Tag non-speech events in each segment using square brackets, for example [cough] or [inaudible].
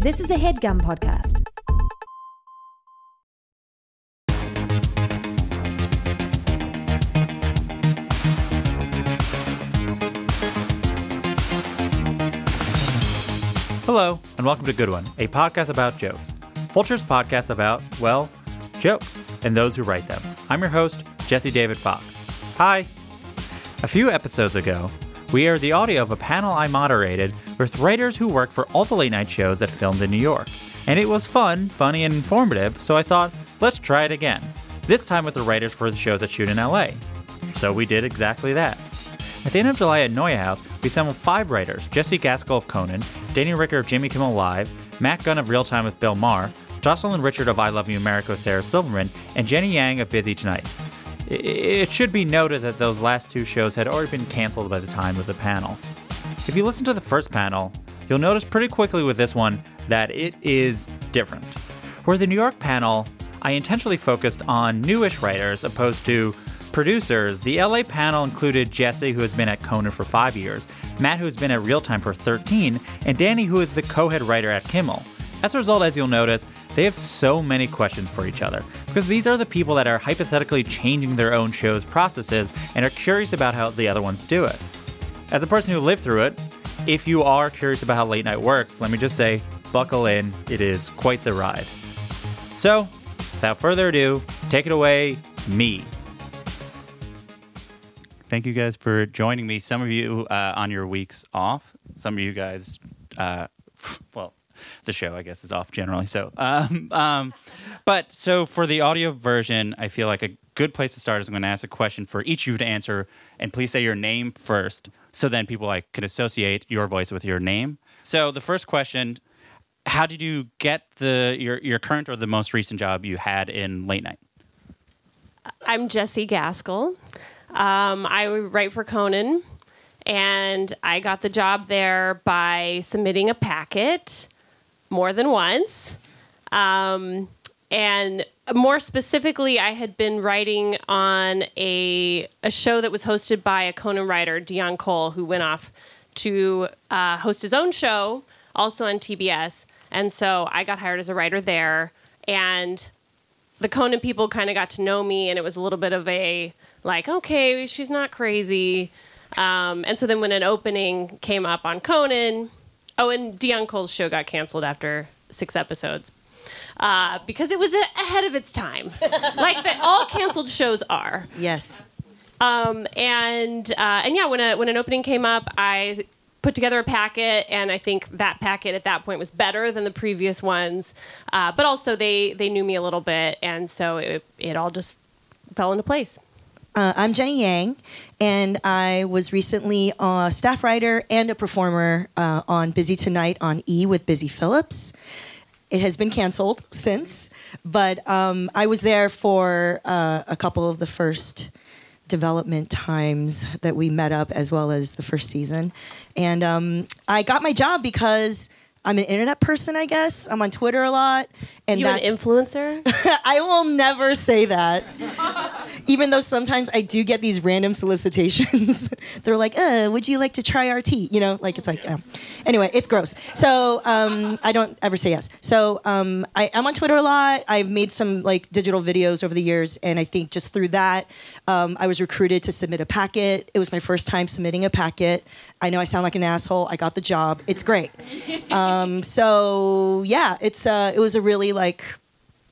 This is a headgum podcast. Hello, and welcome to Good One, a podcast about jokes. Vulture's podcast about, well, jokes and those who write them. I'm your host, Jesse David Fox. Hi. A few episodes ago, we aired the audio of a panel I moderated with writers who work for all the late night shows that filmed in New York. And it was fun, funny, and informative, so I thought, let's try it again. This time with the writers for the shows that shoot in LA. So we did exactly that. At the end of July at NeueHouse, we assembled five writers Jessie Gaskell of Conan, Danny Ricker of Jimmy Kimmel Live, Matt Gunn of Real Time with Bill Maher, Jocelyn Richard of I Love You America with Sarah Silverman, and Jenny Yang of Busy Tonight. It should be noted that those last two shows had already been canceled by the time of the panel. If you listen to the first panel, you'll notice pretty quickly with this one that it is different. Where the New York panel, I intentionally focused on newish writers opposed to producers. The LA panel included Jessie, who has been at Conan for five years, Matt, who has been at Real Time for 13, and Danny, who is the co head writer at Kimmel. As a result, as you'll notice, they have so many questions for each other because these are the people that are hypothetically changing their own show's processes and are curious about how the other ones do it. As a person who lived through it, if you are curious about how late night works, let me just say, buckle in. It is quite the ride. So, without further ado, take it away, me. Thank you guys for joining me. Some of you uh, on your weeks off. Some of you guys, uh, well, the show I guess is off generally. So, um, um, but so for the audio version, I feel like a good place to start is I'm going to ask a question for each of you to answer, and please say your name first, so then people like can associate your voice with your name. So the first question: How did you get the your your current or the most recent job you had in late night? I'm Jessie Gaskell. Um, I write for Conan, and I got the job there by submitting a packet more than once. Um, and more specifically, I had been writing on a, a show that was hosted by a Conan writer, Deon Cole, who went off to uh, host his own show, also on TBS. And so I got hired as a writer there. And the Conan people kind of got to know me, and it was a little bit of a like, okay, she's not crazy. Um, and so then when an opening came up on Conan, oh, and Deon Cole's show got canceled after six episodes uh, because it was a- ahead of its time, [laughs] like that all canceled shows are. Yes. Um, and uh, and yeah, when a when an opening came up, I put together a packet, and I think that packet at that point was better than the previous ones. Uh, but also they they knew me a little bit, and so it it all just fell into place. Uh, I'm Jenny Yang, and I was recently a staff writer and a performer uh, on Busy Tonight on E with Busy Phillipps. It has been canceled since, but um, I was there for uh, a couple of the first development times that we met up, as well as the first season. And um, I got my job because I'm an internet person, I guess. I'm on Twitter a lot, and you an influencer? [laughs] I will never say that. [laughs] Even though sometimes I do get these random solicitations. [laughs] They're like, uh, would you like to try our tea? You know, like it's like, uh. anyway, it's gross. So um, I don't ever say yes. So um, I am on Twitter a lot. I've made some like digital videos over the years. And I think just through that, um, I was recruited to submit a packet. It was my first time submitting a packet. I know I sound like an asshole. I got the job. It's great. Um, so yeah, it's uh, it was a really like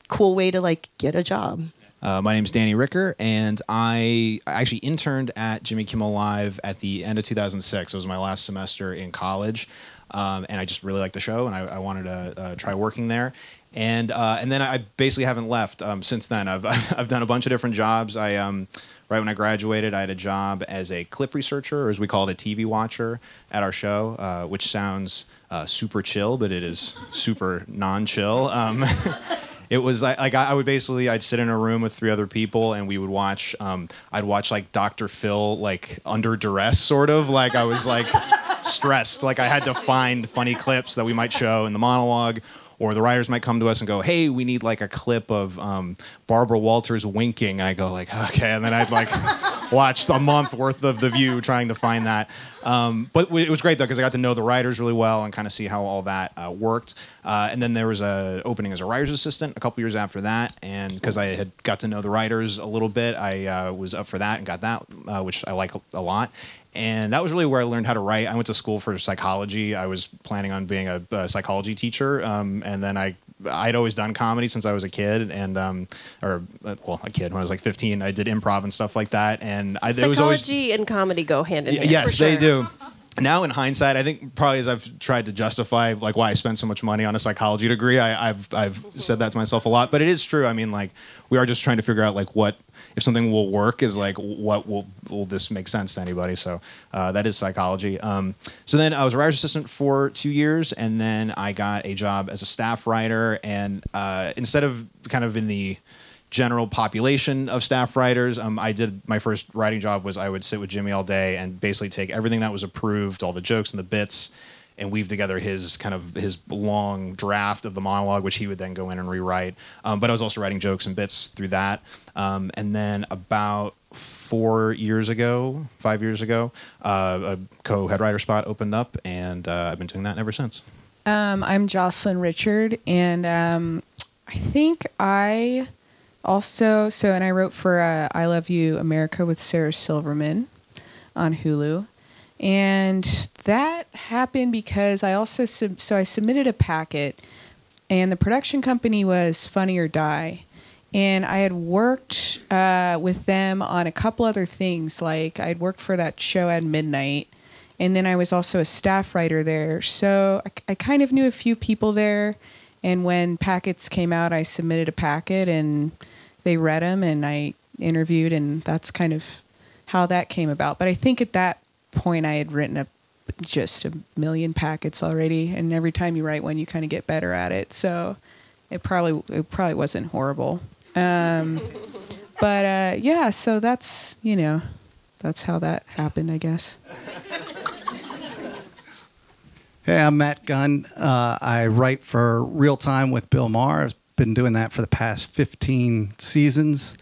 cool way to like get a job. Uh, my name is Danny Ricker, and I I actually interned at Jimmy Kimmel Live at the end of 2006. It was my last semester in college, um, and I just really liked the show, and I, I wanted to uh, try working there. And uh, and then I basically haven't left um, since then. I've [laughs] I've done a bunch of different jobs. I um, right when I graduated, I had a job as a clip researcher, or as we call it, a TV watcher at our show, uh, which sounds uh, super chill, but it is super non-chill. Um, [laughs] it was like, like I would basically I'd sit in a room with three other people and we would watch um, I'd watch like Dr. Phil like under duress sort of like I was like [laughs] stressed like I had to find funny clips that we might show in the monologue or the writers might come to us and go, "Hey, we need like a clip of um, Barbara Walters winking," and I go like, [laughs] "Okay," and then I'd like [laughs] watch a month worth of The View trying to find that. Um, but it was great though because I got to know the writers really well and kind of see how all that uh, worked. Uh, and then there was a opening as a writer's assistant a couple years after that, and because I had got to know the writers a little bit, I uh, was up for that and got that, uh, which I like a lot and that was really where I learned how to write. I went to school for psychology. I was planning on being a, a psychology teacher, um, and then I I'd always done comedy since I was a kid, and um, or uh, well, a kid when I was like 15. I did improv and stuff like that, and I, Psychology was always and comedy go hand in Y- hand. yes, for they do. Now in hindsight, I think probably as I've tried to justify like why I spent so much money on a psychology degree, I, I've I've said that to myself a lot. But it is true. I mean, like we are just trying to figure out like what if something will work is like what will will this make sense to anybody? So uh, that is psychology. Um, so then I was a writer's assistant for two years, and then I got a job as a staff writer. And uh, instead of kind of in the general population of staff writers. Um, I did my first writing job was I would sit with Jimmy all day and basically take everything that was approved, all the jokes and the bits, and weave together his kind of his long draft of the monologue, which he would then go in and rewrite. Um, but I was also writing jokes and bits through that. Um, and then about four years ago, five years ago, uh, a co-head writer spot opened up, and uh, I've been doing that ever since. Um, I'm Jocelyn Richard, and um, I think I also so and I wrote for uh, I Love You America with Sarah Silverman on Hulu, and that happened because I also sub- so I submitted a packet, and the production company was Funny or Die. And I had worked uh, with them on a couple other things. Like I'd worked for that show at midnight, and then I was also a staff writer there. So I, I kind of knew a few people there. And when packets came out, I submitted a packet, and they read them, and I interviewed, and that's kind of how that came about. But I think at that point, I had written a just a million packets already, and every time you write one, you kind of get better at it. So it probably it probably wasn't horrible. Um, [laughs] but uh, yeah, so that's you know that's how that happened, I guess. Hey, I'm Matt Gunn. Uh, I write for Real Time with Bill Maher. I've been doing that for the past 15 seasons.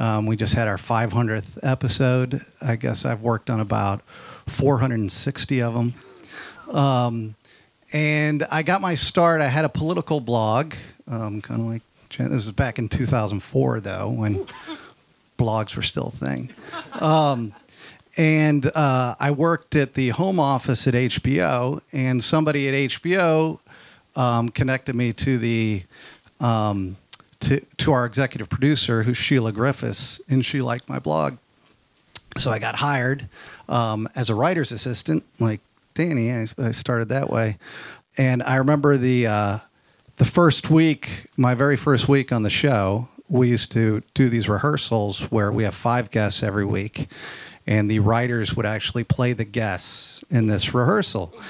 Um, we just had our 500th episode. I guess I've worked on about 460 of them. Um, and I got my start. I had a political blog, um, kind of like this was back in 2004, though, when [laughs] blogs were still a thing. Um, and uh, I worked at the home office at HBO, and somebody at HBO um, connected me to the um, to to our executive producer, who's Sheila Griffiths, and she liked my blog, so I got hired um, as a writer's assistant, like Danny. I, I started that way, and I remember the uh, the first week, my very first week on the show, we used to do these rehearsals where we have five guests every week, and the writers would actually play the guests in this rehearsal. [laughs]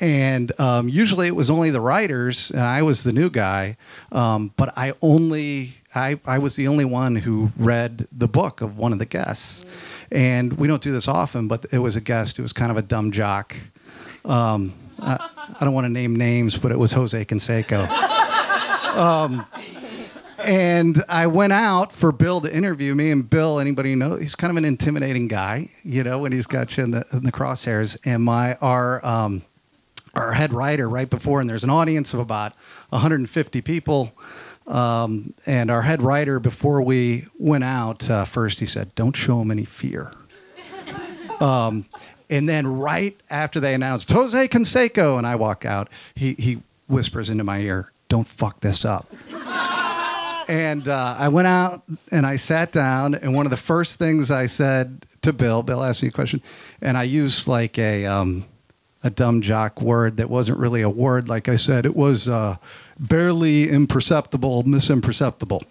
And um, usually it was only the writers, and I was the new guy, um, but I only I, I was the only one who read the book of one of the guests. And we don't do this often, but it was a guest who was kind of a dumb jock. Um, I, I don't want to name names, but it was Jose Canseco. Um, and I went out for Bill to interview me. And Bill, anybody know, he's kind of an intimidating guy, you know, when he's got you in the, in the crosshairs. And my our um, our head writer right before, and there's an audience of about 150 people. Um, and our head writer, before we went out, uh, first he said, "Don't show him any fear." [laughs] um, and then right after they announced Jose Canseco, and I walk out, he he whispers into my ear, "Don't fuck this up." [laughs] and uh, I went out and I sat down, and one of the first things I said to Bill, Bill asked me a question, and I used like a um, a dumb jock word that wasn't really a word. Like I said, it was uh, barely imperceptible, misimperceptible,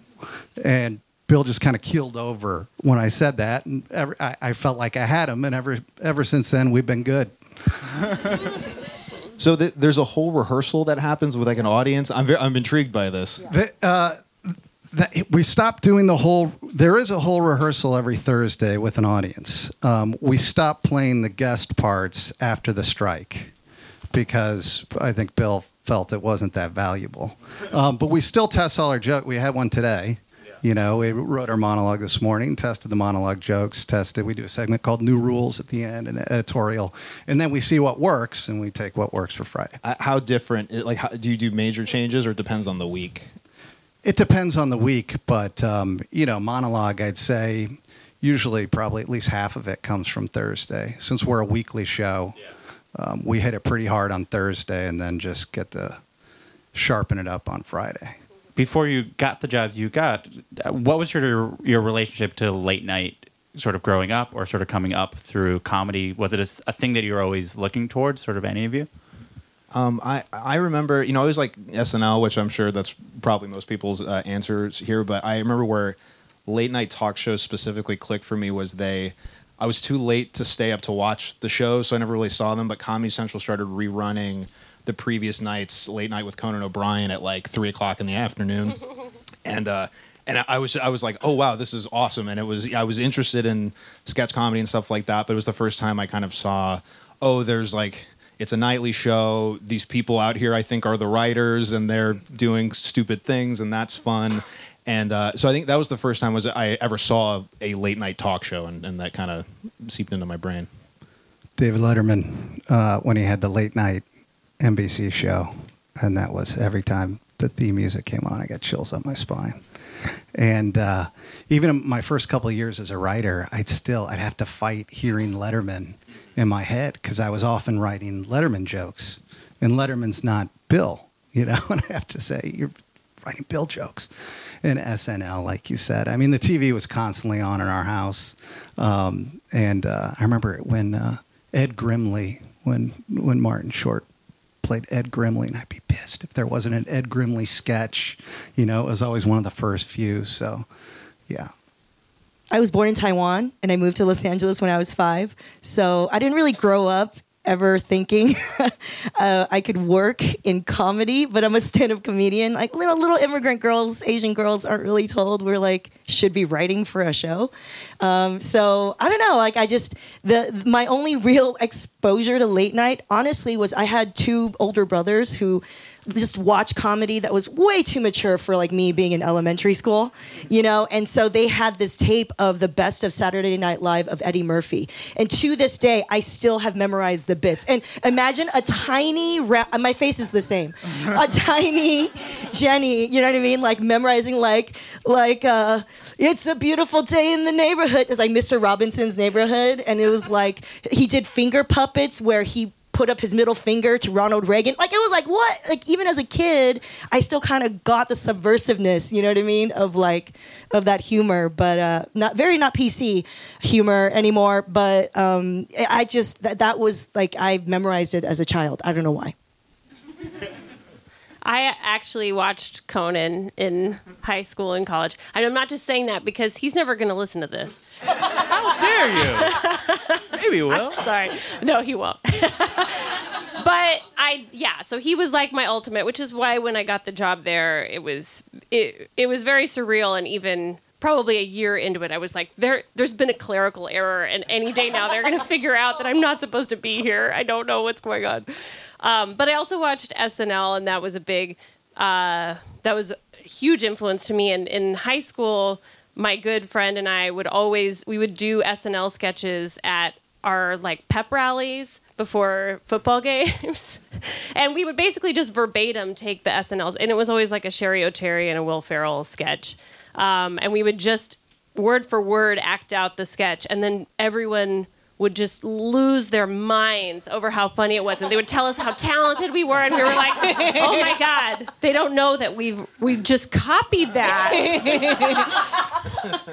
and Bill just kind of keeled over when I said that, and ever, I, I felt like I had him, and ever ever since then we've been good. So th- there's a whole rehearsal that happens with like an audience. I'm very, I'm intrigued by this. The, uh, the, we stopped doing the whole. There is a whole rehearsal every Thursday with an audience. Um, we stopped playing the guest parts after the strike because I think Bill felt it wasn't that valuable. Um, but we still test all our jokes. We had one today. You know, we wrote our monologue this morning, tested the monologue jokes, tested. We do a segment called New Rules at the end, an editorial, and then we see what works, and we take what works for Friday. Uh, How different? Like, how, do you do major changes, or it depends on the week? It depends on the week, but um, you know, monologue. I'd say usually probably at least half of it comes from Thursday. Since we're a weekly show, um, we hit it pretty hard on Thursday, and then just get to sharpen it up on Friday. Before you got the jobs you got, uh, what was your your relationship to late night? Sort of growing up, or sort of coming up through comedy. Was it a thing that you were always looking towards? Sort of any of you? Um, I I remember, you know, I was like SNL, which I'm sure that's probably most people's uh, answers here. But I remember where late night talk shows specifically clicked for me was they. I was too late to stay up to watch the show, so I never really saw them. But Comedy Central started rerunning the previous night's late night with Conan O'Brien at like three o'clock in the afternoon, [laughs] and uh, and I was I was like, oh wow, this is awesome, and it was I was interested in sketch comedy and stuff like that, but it was the first time I kind of saw, oh, there's like it's a nightly show. These people out here, I think, are the writers, and they're doing stupid things, and that's fun. And uh, so I think that was the first time was I ever saw a late night talk show, and, and that kind of seeped into my brain. David Letterman, uh, when he had the late night NBC show, and that was every time the theme music came on, I got chills up my spine. And uh, even in my first couple of years as a writer, I'd still I'd have to fight hearing Letterman in my head because I was often writing Letterman jokes, and Letterman's not Bill, you know. [laughs] And I have to say, you're writing Bill jokes in SNL, like you said. I mean, the TV was constantly on in our house, um, and uh, I remember when uh, Ed Grimley, when when Martin Short played Ed Grimley, and I'd be pissed if there wasn't an Ed Grimley sketch. You know, it was always one of the first few. So, yeah. I was born in Taiwan and I moved to Los Angeles when I was five. So I didn't really grow up ever thinking [laughs] uh, I could work in comedy, but I'm a stand-up comedian. Like little little immigrant girls, Asian girls aren't really told we're like should be writing for a show. Um, so I don't know. Like I just the my only real exposure to late night, honestly, was I had two older brothers who just watch comedy that was way too mature for like me being in elementary school, you know. And so they had this tape of the best of Saturday Night Live of Eddie Murphy, and to this day, I still have memorized the bits. And imagine a tiny, ra- my face is the same, a [laughs] tiny Jenny, you know what I mean? Like memorizing like like uh, it's a beautiful day in the neighborhood. It's like Mr. Robinson's neighborhood, and it was like he did finger puppets where he put up his middle finger to Ronald Reagan. Like it was like what? Like even as a kid, I still kind of got the subversiveness, you know what I mean, of like of that humor, but uh, not very not PC humor anymore. But um, I just that that was like I memorized it as a child. I don't know why. I actually watched Conan in high school and college. And I'm not just saying that because he's never going to listen to this. How dare you? Maybe you will. Sorry. No, he won't. [laughs] but I yeah, so he was like my ultimate, which is why when I got the job there, it was it it was very surreal and even probably a year into it, I was like, there there's been a clerical error and any day now they're gonna figure out that I'm not supposed to be here. I don't know what's going on. Um, but I also watched SNL and that was a big uh, that was a huge influence to me and in high school my good friend and I would always we would do SNL sketches at our like pep rallies before football [laughs] games. and we would basically just verbatim take the SNLs and it was always like a Cheri Oteri and a Will Ferrell sketch. Um, and we would just word for word act out the sketch and then everyone would just lose their minds over how funny it was. And they would tell us how talented we were and we were like oh my god. They don't know that we've we've just copied that.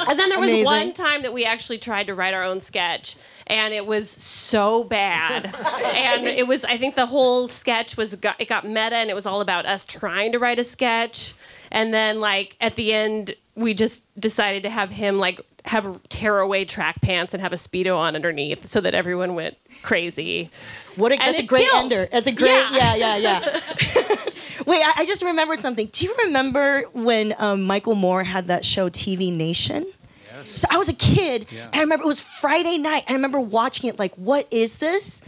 And then there was Amazing. one time that we actually tried to write our own sketch and it was so bad. And it was i think the whole sketch was it got meta and it was all about us trying to write a sketch. And then like at the end we just decided to have him like have tearaway track pants and have a speedo on underneath so that everyone went crazy What a, And that's a great killed. ender. That's a great Yeah. yeah yeah yeah. [laughs] [laughs] Wait, I, I just remembered something. Do you remember when um, Michael Moore had that show TV Nation? Yes. So I was a kid, and I remember it was Friday night, and I remember watching it like, what is this?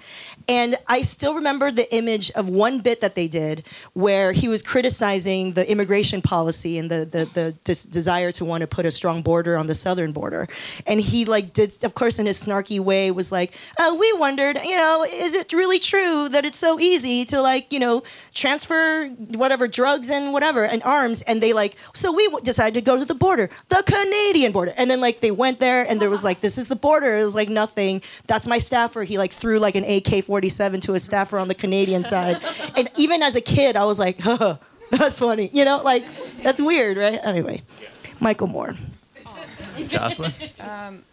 And I still remember the image of one bit that they did where he was criticizing the immigration policy and the the, the des- desire to want to put a strong border on the southern border. And he like did, of course, in his snarky way, was like, uh, "We wondered, you know, is it really true that it's so easy to like, you know, transfer whatever drugs and whatever and arms?" And they like, so we w- decided to go to the border, the Canadian border, and then like they went there, and there was like, "This is the border." It was like nothing. That's my staffer. He like threw like an AK forty seven to a staffer on the Canadian side, and even as a kid, I was like, [laughs] "Huh, that's funny," you know, like that's weird, right? Anyway, Michael Moore. Jocelyn? Um,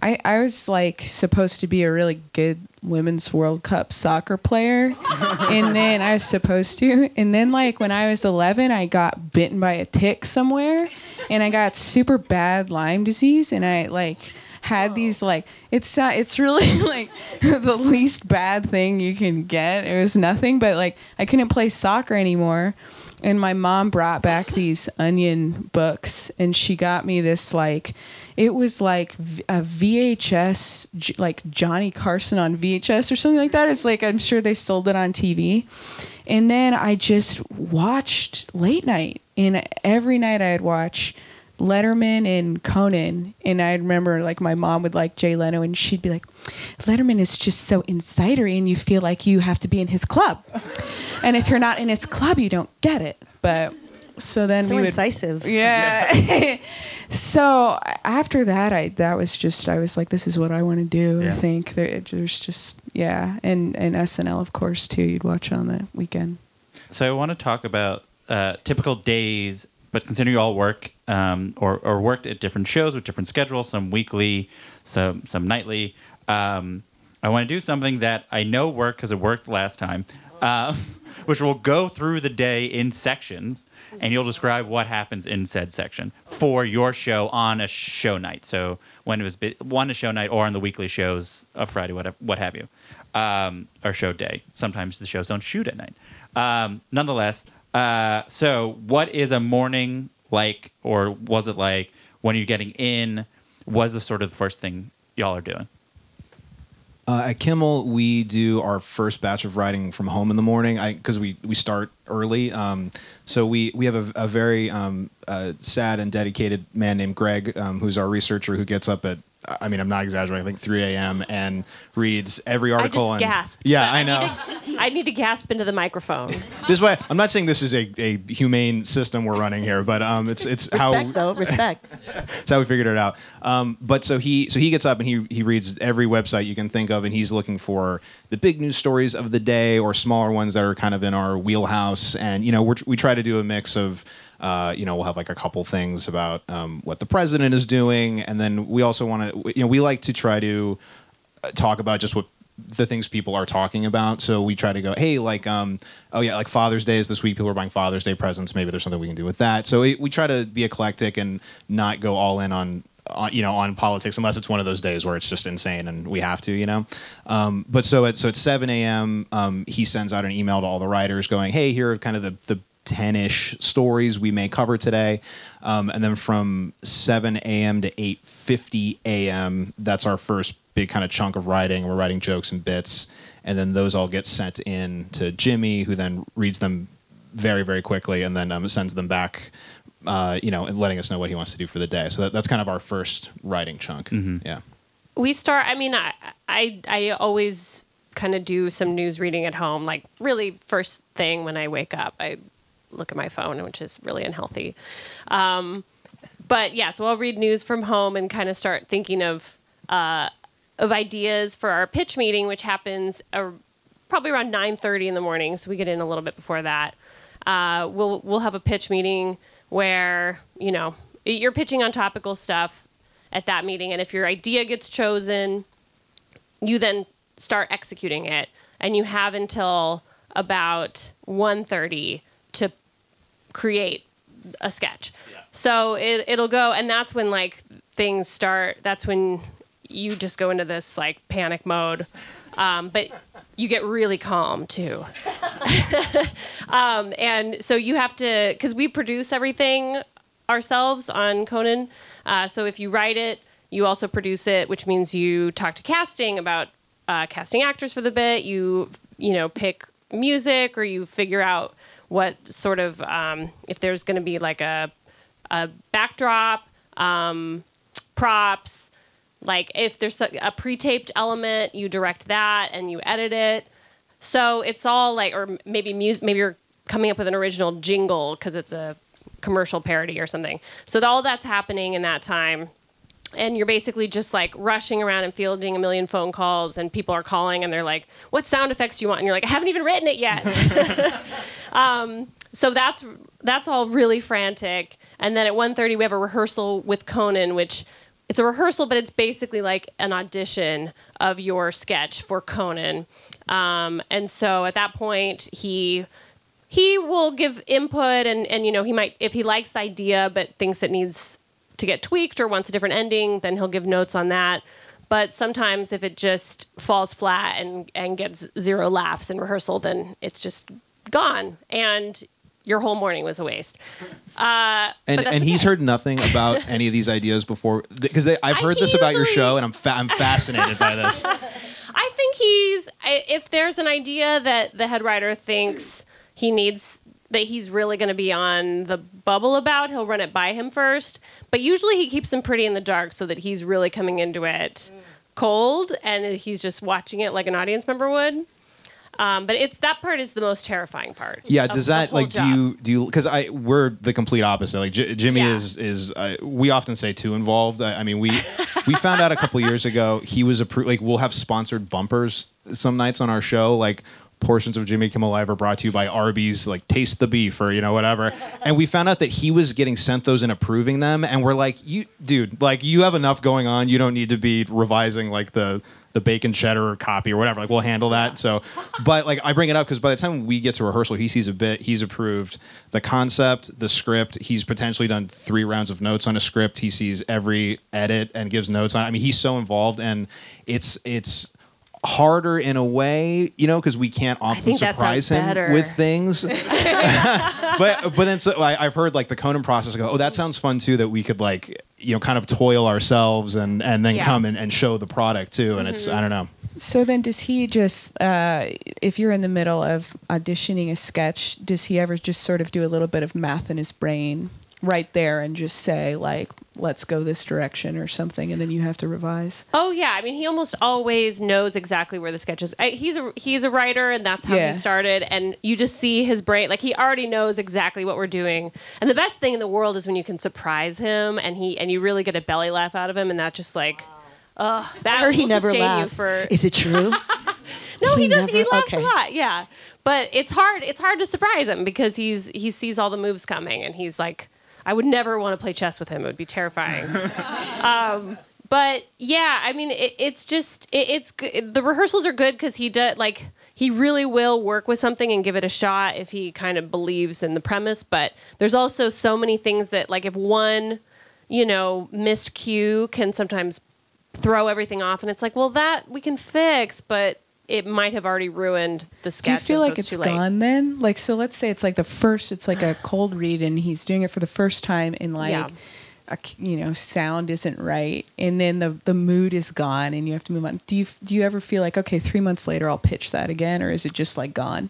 I, I was like supposed to be a really good women's World Cup soccer player. [laughs] and then I was supposed to. And then, like, when I was 11, I got bitten by a tick somewhere and I got super bad Lyme disease. And I, like, had these, like, it's, uh, it's really [laughs] like [laughs] the least bad thing you can get. It was nothing, but like, I couldn't play soccer anymore. And my mom brought back [laughs] these onion books and she got me this, like, it was like a VHS, like Johnny Carson on VHS or something like that. It's like I'm sure they sold it on TV. And then I just watched late night, and every night I'd watch Letterman and Conan. And I remember like my mom would like Jay Leno, and she'd be like, Letterman is just so insidery, and you feel like you have to be in his club. and if you're not in his club, you don't get it. But so then So we would incisive. yeah. [laughs] so after that, I that was just I was like, this is what I want to do. Yeah. I think there, there's just yeah, and and SNL of course too. You'd watch on the weekend. So I want to talk about uh, typical days, but considering you all work um, or, or worked at different shows with different schedules, some weekly, some some nightly. Um, I want to do something that I know worked because it worked last time, uh, [laughs] which will go through the day in sections, and you'll describe what happens in said section for your show on a show night. So when it was one a show night or on the weekly shows of Friday, what what have you, um, or show day. Sometimes the shows don't shoot at night. Um, nonetheless, uh, so what is a morning like, or was it like when you're getting in? Was the sort of the first thing y'all are doing? Uh, at Kimmel, we do our first batch of writing from home in the morning because we, we start early. Um, so we, we have a, a very um, uh, sad and dedicated man named Greg, um, who's our researcher who gets up at, I mean, I'm not exaggerating, I think 3 a.m. and reads every article. I article. just and, gasped. Yeah, but I know. Need to, I need to gasp into the microphone. this way, I'm not saying this is a, a humane system we're running here, but um, it's it's how Respect, though. Respect. [laughs] That's how we figured it out. Um, but so he so he gets up and he he reads every website you can think of, and he's looking for the big news stories of the day or smaller ones that are kind of in our wheelhouse. And you know we're, we try to do a mix of. Uh, you know, we'll have like a couple things about um, what the president is doing, and then we also want to, you know, we like to try to uh, talk about just what the things people are talking about. So we try to go, hey, like, um, oh yeah, like Father's Day is this week. People are buying Father's Day presents. Maybe there's something we can do with that. So we try to be eclectic and not go all in on. On, you know, on politics, unless it's one of those days where it's just insane and we have to, you know. Um, but so at so at seven a.m., um, he sends out an email to all the writers, going, "Hey, here are kind of the the 10-ish stories we may cover today. Um, and then from 7 a.m to 8.50 a.m that's our first big kind of chunk of writing. We're writing jokes and bits. And then those all get sent in to jimmy who then reads them very very quickly and then um, sends them back uh, you know and letting us know what he wants to do for the day. So that, that's kind of our first writing chunk. Yeah. We start i mean i i, I always kind of do some news reading at home. Like really first thing when i wake up i look at my phone which is really unhealthy. Um, but yeah so i'll read news from home and kind of start thinking of uh, of ideas for our pitch meeting which happens uh, probably around 9.30 in the morning so we get in a little bit before that. Uh, we'll we'll have a pitch meeting where you know you're pitching on topical stuff at that meeting and if your idea gets chosen you then start executing it. And you have until about 1.30 to create a sketch. So it, it'll go and that's when like things start that's when you just go into this like panic mode. Um, but you get really calm too. [laughs] Um, and so you have to because we produce everything ourselves on conan. Uh, so if you write it You also produce it, which means you talk to casting about uh, casting actors for the bit. You you know pick music or you figure out what sort of um, if there's going to be like a a backdrop, um, props. Like if there's a, pre-taped element, you direct that and you edit it. So it's all like, or maybe music. Maybe you're coming up with an original jingle because it's a commercial parody or something. So all that's happening in that time. And you're basically just like rushing around and fielding a million phone calls, and people are calling and they're like, "What sound effects do you want?" And you're like, "I haven't even written it yet." [laughs] um, so that's that's all really frantic. And then at 1.30 we have a rehearsal with Conan, which it's a rehearsal, but it's basically like an audition of your sketch for Conan. Um, and so at that point, he he will give input, and and you know he might if he likes the idea, but thinks it needs to get tweaked or wants a different ending, then he'll give notes on that. But sometimes if it just falls flat and and gets zero laughs in rehearsal, then it's just gone, and your whole morning was a waste. Uh, And and he's heard nothing About [laughs] any of these ideas before, because I've heard he this about your show, and I'm fa- I'm fascinated by this. [laughs] I think he's if there's an idea that the head writer thinks he needs that he's really going to be on the bubble about, he'll run it by him first. But usually he keeps him pretty in the dark so that he's really coming into it cold and he's just watching it like an audience member would. Um, but it's that part is the most terrifying part. Yeah, does that like do you do you because I we're the complete opposite. Like J- Jimmy Yeah. is is uh, we often say too involved. I, I mean we we found out a couple years ago he was approved. Like we'll have sponsored bumpers some nights on our show. Like portions of Jimmy Kimmel Live are brought to you by Arby's. Like taste the beef or you know whatever. And we found out that he was getting sent those and approving them. And we're like, you dude, like you have enough going on. You don't need to be revising like the the bacon cheddar copy or whatever. Like we'll handle that. So, but like I bring it up because by the time we get to rehearsal, he sees a bit. He's approved the concept, the script. He's potentially done three rounds of notes on a script. He sees every edit and gives notes on. it. I mean, he's so involved, and it's it's harder in a way, you know, because we can't often surprise him better. with things. [laughs] [laughs] but but then so I, I've heard like the Conan process. I go, oh, that sounds fun too. That we could like you know kind of toil ourselves and and then Yeah. come and, and show the product too. And it's I don't know. So then, does he just, uh, if you're in the middle of auditioning a sketch, does he ever just sort of do a little bit of math in his brain right there and just say like, "Let's go this direction" or something, and then you have to revise? Oh yeah, I mean he almost always knows exactly where the sketch is. I, he's a he's a writer, and that's how Yeah. he started. And you just see his brain, like he already knows exactly what we're doing. And the best thing in the world is when you can surprise him, and he and you really get a belly laugh out of him, and that just like, ugh, that I heard he never laughs. For, Is it true? [laughs] [laughs] no, he, he does. He laughs okay. a lot. Yeah, but it's hard. It's hard to surprise him because he's he sees all the moves coming, and he's like, I would never want to play chess with him. It would be terrifying. [laughs] um, but yeah, I mean, it, it's just it, it's good. The rehearsals are good because he does like he really will work with something and give it a shot if he kind of believes in the premise. But there's also so many things that like if one, you know, missed cue can sometimes throw everything off, and it's like, well, that we can fix, but it might have already ruined the sketch. Do you feel and so like it's late. gone then? Like, so let's say it's like the first, it's like a cold read, and he's doing it for the first time, and like, Yeah. a, you know, sound isn't right, and then the the mood is gone, and you have to move on. Do you do you ever feel like okay, three months later I'll pitch that again, or is it just like gone?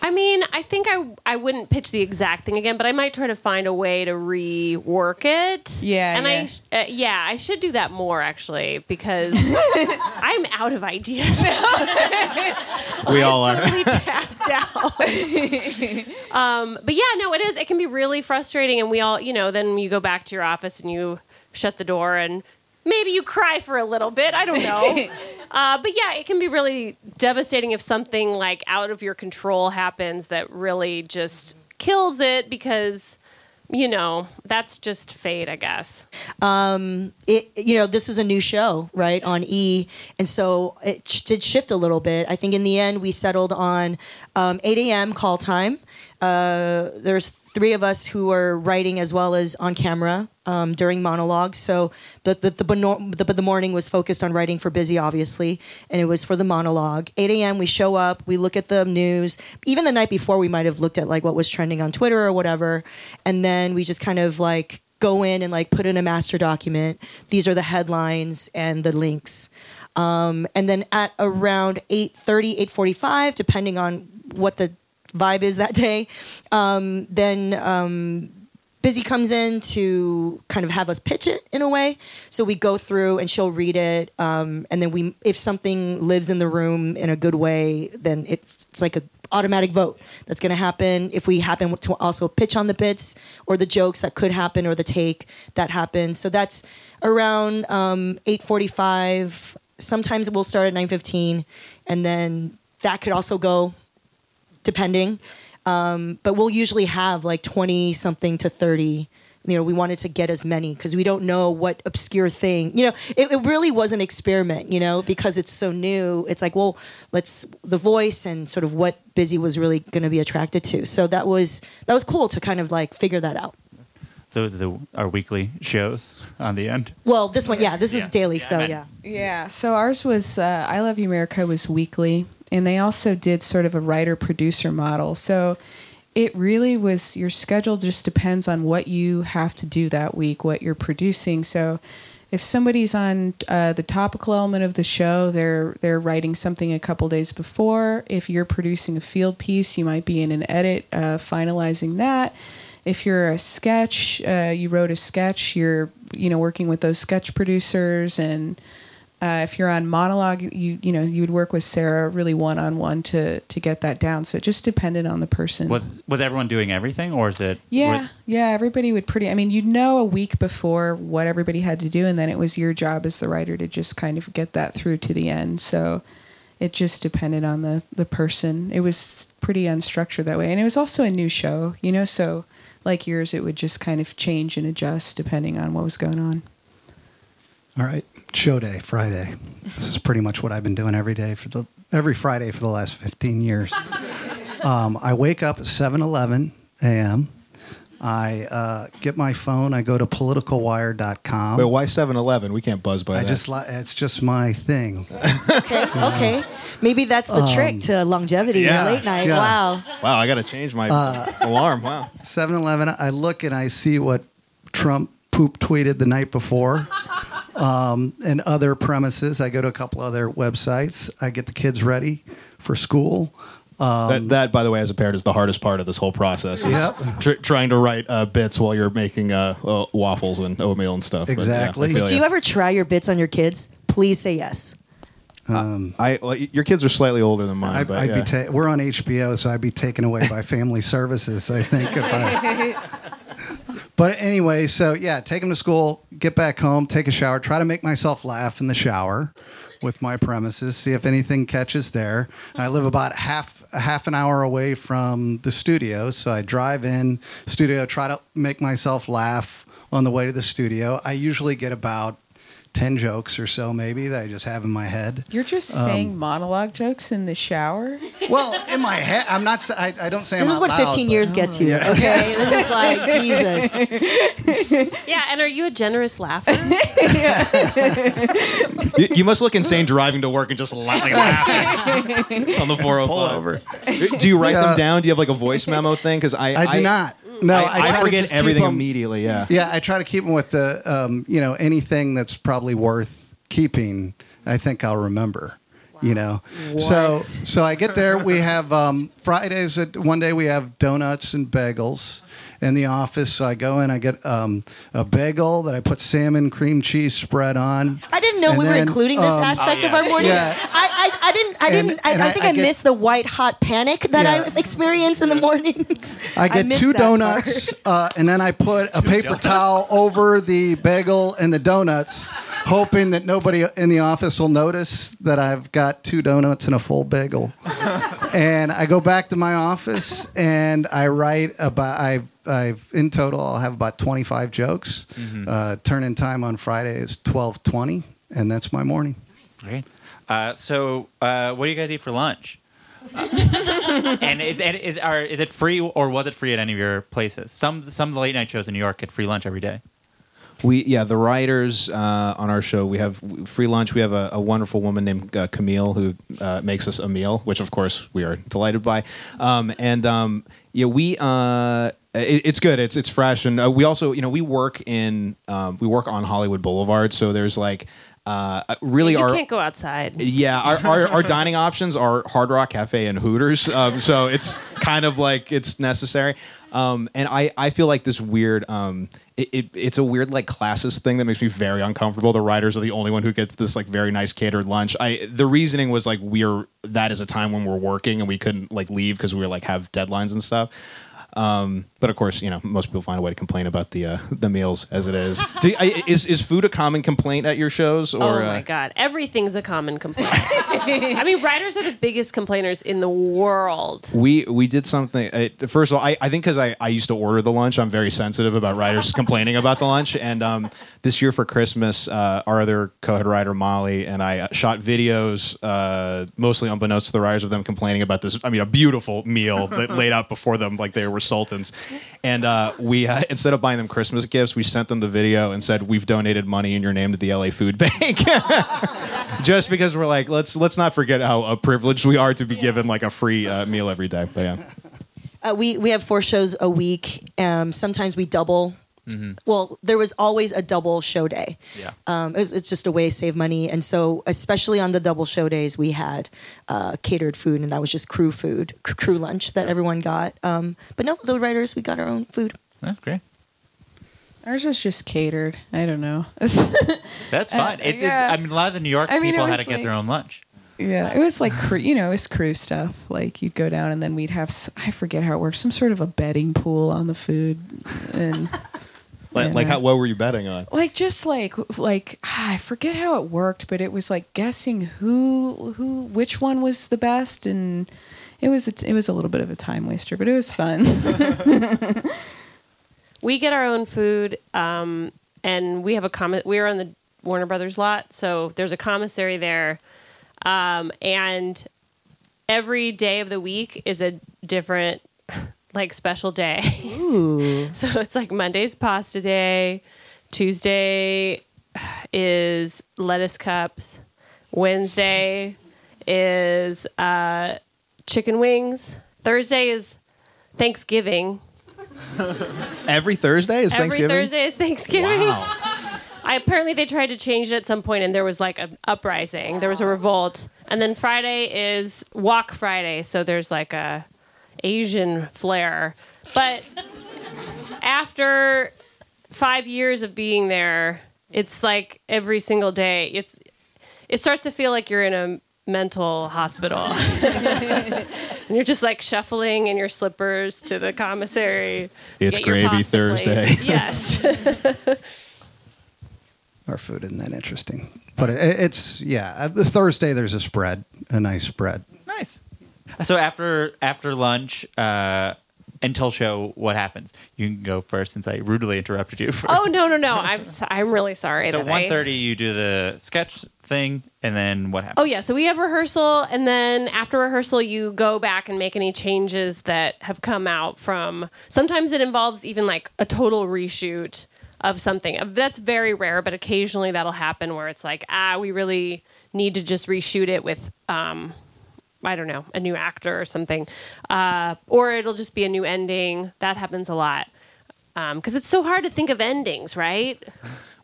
I mean, I think I I wouldn't pitch the exact thing again, but I might try to find a way to rework it. Yeah, and yeah. I sh- uh, yeah I should do that more actually because [laughs] I'm out of ideas. [laughs] We all are. totally tapped out. um, but yeah, no, it is. It can be really frustrating, and we all, you know, then you go back to your office and you shut the door, and maybe you cry for a little bit. I don't know. [laughs] uh, but yeah, it can be really devastating if something like out of your control happens that really just kills it because. You know, that's just fate, I guess. Um, it you know this is a new show right on e and so it sh- did shift a little bit i think in the end we settled on um, 8 a.m call time uh, there's three of us who are writing as well as on camera um, during monologues so the the, the, the the morning was focused on writing for busy obviously and it was for the monologue 8 a.m we show up we look at the news even the night before we might have looked at like what was trending on twitter or whatever and then we just kind of like go in and like put in a master document. These are the headlines and the links. Um, and then at around 8.30, 8.45, depending on what the vibe is that day, um, then um, Busy comes in to kind of have us pitch it in a way. So we go through and she'll read it. Um, and then we, if something lives in the room in a good way, then it, it's like a automatic vote that's going to happen. If we happen to also pitch on the bits or the jokes that could happen or the take that happens. So that's around um, 8.45. Sometimes we'll start at 9.15 and then that could also go depending. Um, but we'll usually have like 20 something to 30 you know we wanted to get as many because we don't know what obscure thing you know it, it really was an experiment you know because it's so new. It's like well let's the voice and sort of what busy was really going to be attracted to. So that was that was cool to kind of like figure that out. The, the our weekly shows on the end. well this one yeah this is daily Yeah, so yeah. Yeah, so ours was uh, I Love You America was weekly, and they also did sort of a writer producer model. So it really was your schedule just depends on what you have to do that week, what you're producing. So if somebody's on uh, the topical element of the show, they're they're writing something a couple days before. If you're producing a field piece, you might be in an edit, uh, finalizing that. If you're a sketch, uh, you wrote a sketch, you're you know working with those sketch producers and uh, if you're on monologue, you you know you would work with Sarah really one on one to to get that down. So it just depended on the person. Was was everyone doing everything, or is it? yeah, were- yeah. Everybody would pretty. I mean, you'd know a week before what everybody had to do, and then it was your job as the writer to just kind of get that through to the end. So it just depended on the the person. It was pretty unstructured that way, and it was also a new show, you know. So like yours, it would just kind of change and adjust depending on what was going on. All right, show day, Friday. This is pretty much what I've been doing every day for the every Friday for the last 15 years. [laughs] Um, I wake up at 7:11 a.m. I uh, get my phone. I go to politicalwire.com. Wait, why 7-Eleven? We can't buzz by I that. just li- it's just my thing. [laughs] okay okay maybe that's the trick to longevity yeah, in late night yeah. wow wow, I got to change my alarm. Wow. 7-Eleven. I look and I see what Trump poop tweeted the night before. [laughs] Um, and other premises. I go to a couple other websites. I get the kids ready for school. that, that, by the way, as a parent, is the hardest part of this whole process. Is Yep. tr- trying to write uh, bits while you're making uh, uh, waffles and oatmeal and stuff. But, yeah, Exactly. do ya. you ever try your bits on your kids please say yes Um, I well, your kids are slightly older than mine. I'd, but I'd yeah. be ta- we're on HBO, so I'd be taken away by family [laughs] services. I think. If I, [laughs] but anyway, so yeah, take them to school, get back home, take a shower, try to make myself laugh in the shower with my premises, see if anything catches there. I live about half half an hour away from the studio, so I drive in studio, try to make myself laugh on the way to the studio. I usually get about. 10 jokes or so, maybe, that I just have in my head. You're just Um, saying monologue jokes in the shower. Well, in my head, I'm not. I don't say. This them is what loud, 15 but- years gets you. Okay, [laughs] this is like Jesus. [laughs] Yeah, and are you a generous laugher? [laughs] you, you must look insane driving to work and just la- like laughing on the 405. Pull over. Do you write Yeah. them down? Do you have like a voice memo thing? Because I, I do not. No, I, I, I, try to forget everything keep everything 'em- immediately. Yeah. Yeah, I try to keep them with the, um, you know, anything that's probably worth keeping. I think I'll remember. You know, so What? so I get there. We have um, Fridays. At one day we have donuts and bagels in the office. So I go in. I get um, a bagel that I put salmon cream cheese spread on. I didn't know And we were including this um, aspect Oh, of our mornings. Yeah. I, I, I didn't. I And- didn't. I, and I I- think I I, get- missed the white hot panic that Yeah. I experience in the mornings. I get missed two donuts, uh, and then I put a paper towel over the bagel and the donuts, hoping that nobody in the office will notice that I've got two donuts and a full bagel. [laughs] and I go back to my office and I write about I. I've in total I'll have about 25 jokes. Uh, turn in time on Friday is 12:20, and that's my morning. Great. Uh, so, uh, what do you guys eat for lunch? Uh, [laughs] and is and is are, is it free or was it free at any of your places? Some some of the late night shows in New York get free lunch every day. We yeah the writers uh, on our show we have free lunch. We have a, a wonderful woman named uh, Camille who uh, makes us a meal, which of course we are delighted by. Um, and um, yeah, we uh, it, it's good. It's it's fresh, and uh, we also you know we work in um, we work on Hollywood Boulevard, so there's like uh, really You our can't go outside. yeah our, our, our dining options are Hard Rock Cafe and Hooters, um, so it's kind of like it's necessary. Um, and I I feel like this weird. Um, it, it, it's a weird like classist thing that makes me very uncomfortable. The writers are the only one who gets this like very nice catered lunch. I the reasoning was like we're that is a time when we're working and we couldn't like leave because we were like have deadlines and stuff. Um, but of course, you know, most people find a way to complain about the uh, [laughs] the meals as it is. Do, I, is is food a common complaint at your shows? Or oh my uh, god, everything's a common complaint. [laughs] I mean, writers are the biggest complainers in the world. we we did something. Uh, first of all, I, I think because I, I used to order the lunch, I'm very sensitive about writers [laughs] complaining about the lunch. And um, this year for Christmas, uh, our other co-head writer Molly and I uh, shot videos, uh, mostly unbeknownst to the writers, of them complaining about this. I mean, a beautiful meal that [laughs] laid out before them like they were sultans. And uh, we uh, [laughs] instead of buying them Christmas gifts, we sent them the video and said we've donated money in your name to the LA Food Bank. Just because we're like, let's let's not forget how uh, privileged we are to be given like a free uh, meal every day. But yeah. [laughs] Uh, we we have four shows a week. Um, sometimes we double. Well, there was always a double show day. Yeah. Um, it was, it's just a way to save money, and so especially on the double show days, we had uh, catered food, and that was just crew food, c- crew lunch that everyone got. Um, but no, the writers, we got our own food. Oh, great. Ours was just catered. I don't know. [laughs] That's Uh, fine. It's, yeah. it, I mean, a lot of the New York I mean, people it had to was get their own lunch. Yeah, it was like crew, you know, it was crew stuff. Like you'd go down and then we'd have I forget how it works, some sort of a betting pool on the food, and [laughs] Like, like how, what were you betting on? like just like like ah, I forget how it worked, but it was like guessing who who which one was the best, and it was a, it was a little bit of a time waster, but it was fun. [laughs] We get our own food, um, and we have a comment. We're on the Warner Brothers lot, so there's a commissary there, um, and every day of the week is a different, [laughs] like special day. Ooh, [laughs] So it's like Monday's pasta day, Tuesday is lettuce cups, Wednesday is uh, chicken wings, Thursday is Thanksgiving. Every Thursday is Every Thanksgiving. Thursday is Thanksgiving. Wow. [laughs] I apparently they tried to change it at some point, and there was like an uprising. There was a revolt, and then Friday is Wok Friday, so there's like a Asian flair. But after five years of being there, it's like every single day. It's it starts to feel like you're in a mental hospital. [laughs] and you're just like shuffling in your slippers to the commissary. It's gravy plate. Thursday. [laughs] Yes. [laughs] Our food isn't that interesting, but it, it's yeah. uh, The Thursday there's a spread, a nice spread. Nice. So after after lunch, uh, until show, what happens? You can go first since I rudely interrupted you. First. Oh no no no! I'm so, I'm really sorry. so that I- one thirty, you do the sketch thing, and then what happens? Oh yeah, so we have rehearsal, and then after rehearsal, you go back and make any changes that have come out from. Sometimes it involves even like a total reshoot of something. That's very rare, but occasionally that'll happen where it's like, ah, we really need to just reshoot it with. Um, I don't know, a new actor or something, uh, or it'll just be a new ending. That happens a lot because it's so hard to think of endings, right?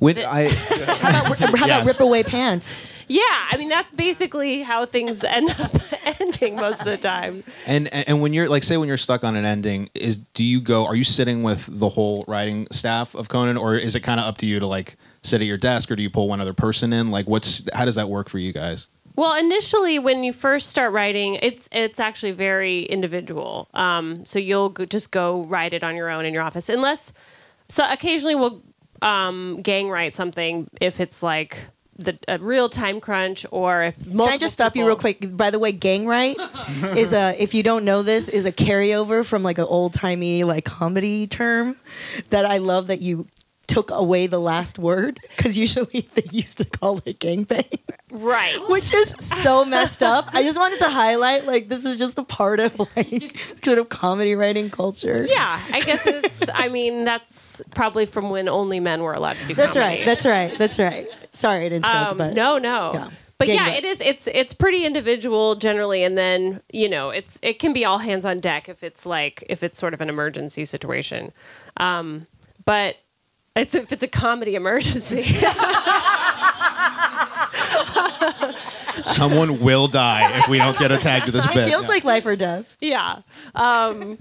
When I [laughs] how about, how about Yes. rip away pants? Yeah, I mean that's basically how things [laughs] end up ending most of the time. and and when you're like say when you're stuck on an ending, is do you go? Are you sitting with the whole writing staff of Conan, or is it kind of up to you to like sit at your desk, or do you pull one other person in? Like, what's how does that work for you guys? Well, initially, when you first start writing, it's it's actually very individual. Um, so you'll go, just go write it on your own in your office, unless so occasionally we'll um, gang write something if it's like the a real time crunch or if multiple Can I just stop you real quick? By the way, gang right [laughs] is a if you don't know this is a carryover from like an old timey like comedy term that I love that you took away the last word because usually [laughs] they used to call it gangbang, right? [laughs] which is so messed up. I just wanted to highlight like this is just a part of like [laughs] sort of comedy writing culture. yeah, I guess it's. I mean, that's probably from when only men were allowed to do. That's comedy. right. That's right. That's right. Sorry to interrupt, Um, but no, no. Yeah. but getting yeah, it. it is. It's it's pretty individual generally, and then you know it's it can be all hands on deck if it's like if it's sort of an emergency situation, um, but it's if it's a comedy emergency. [laughs] Someone will die if we don't get a tag to this It bit. feels like life or death. yeah. Um,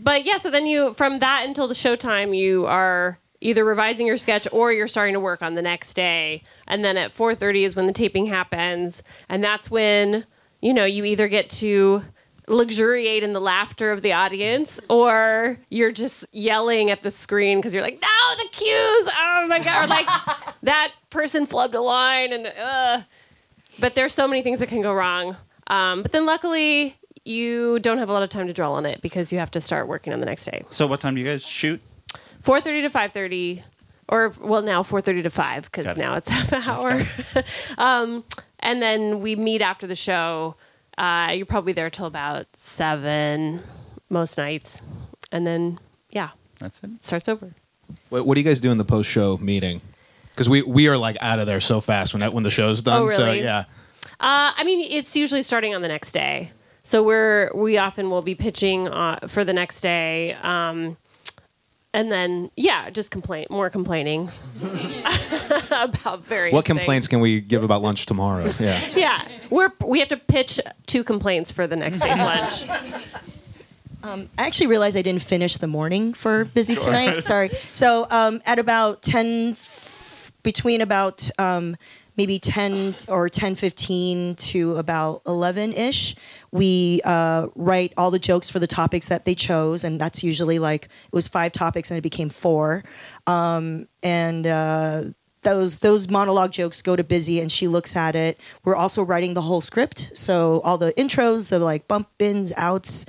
but yeah, so then you from that until the showtime, you are either revising your sketch or you're starting to work on the next day, and then at 4:30 is when the taping happens, and that's when you know you either get to luxuriate in the laughter of the audience or you're just yelling at the screen because you're like no the cues oh my god or like [laughs] that person flubbed a line and uh but there's so many things that can go wrong. Um, but then luckily, you don't have a lot of time to dwell on it because you have to start working on the next day. So what time do you guys shoot? 4:30 to 5:30, or well now 4:30 to 5 because it. now it's [laughs] half an hour. [laughs] um, and then we meet after the show. Uh, you're probably there till about seven most nights, and then yeah, That's it. it starts over. What, what do you guys do in the post show meeting? Because we we are like out of there so fast when that, when the show's done. Oh, So really? yeah. Uh, I mean, it's usually starting on the next day. So we're we often will be pitching uh, for the next day, um, and then yeah, just complain more complaining [laughs] about various. What things. complaints can we give about lunch tomorrow? [laughs] Yeah. Yeah, we're we have to pitch two complaints for the next day's lunch. [laughs] I actually realized I didn't finish the morning for busy tonight. Sorry. So um, at about ten, f- between about um, maybe ten or ten fifteen to about eleven ish, we uh, write all the jokes for the topics that they chose, and that's usually like it was five topics and it became four, um, and. Uh, those those monologue jokes go to busy and she looks at it. We're also writing the whole script so all the intros the like bump ins outs.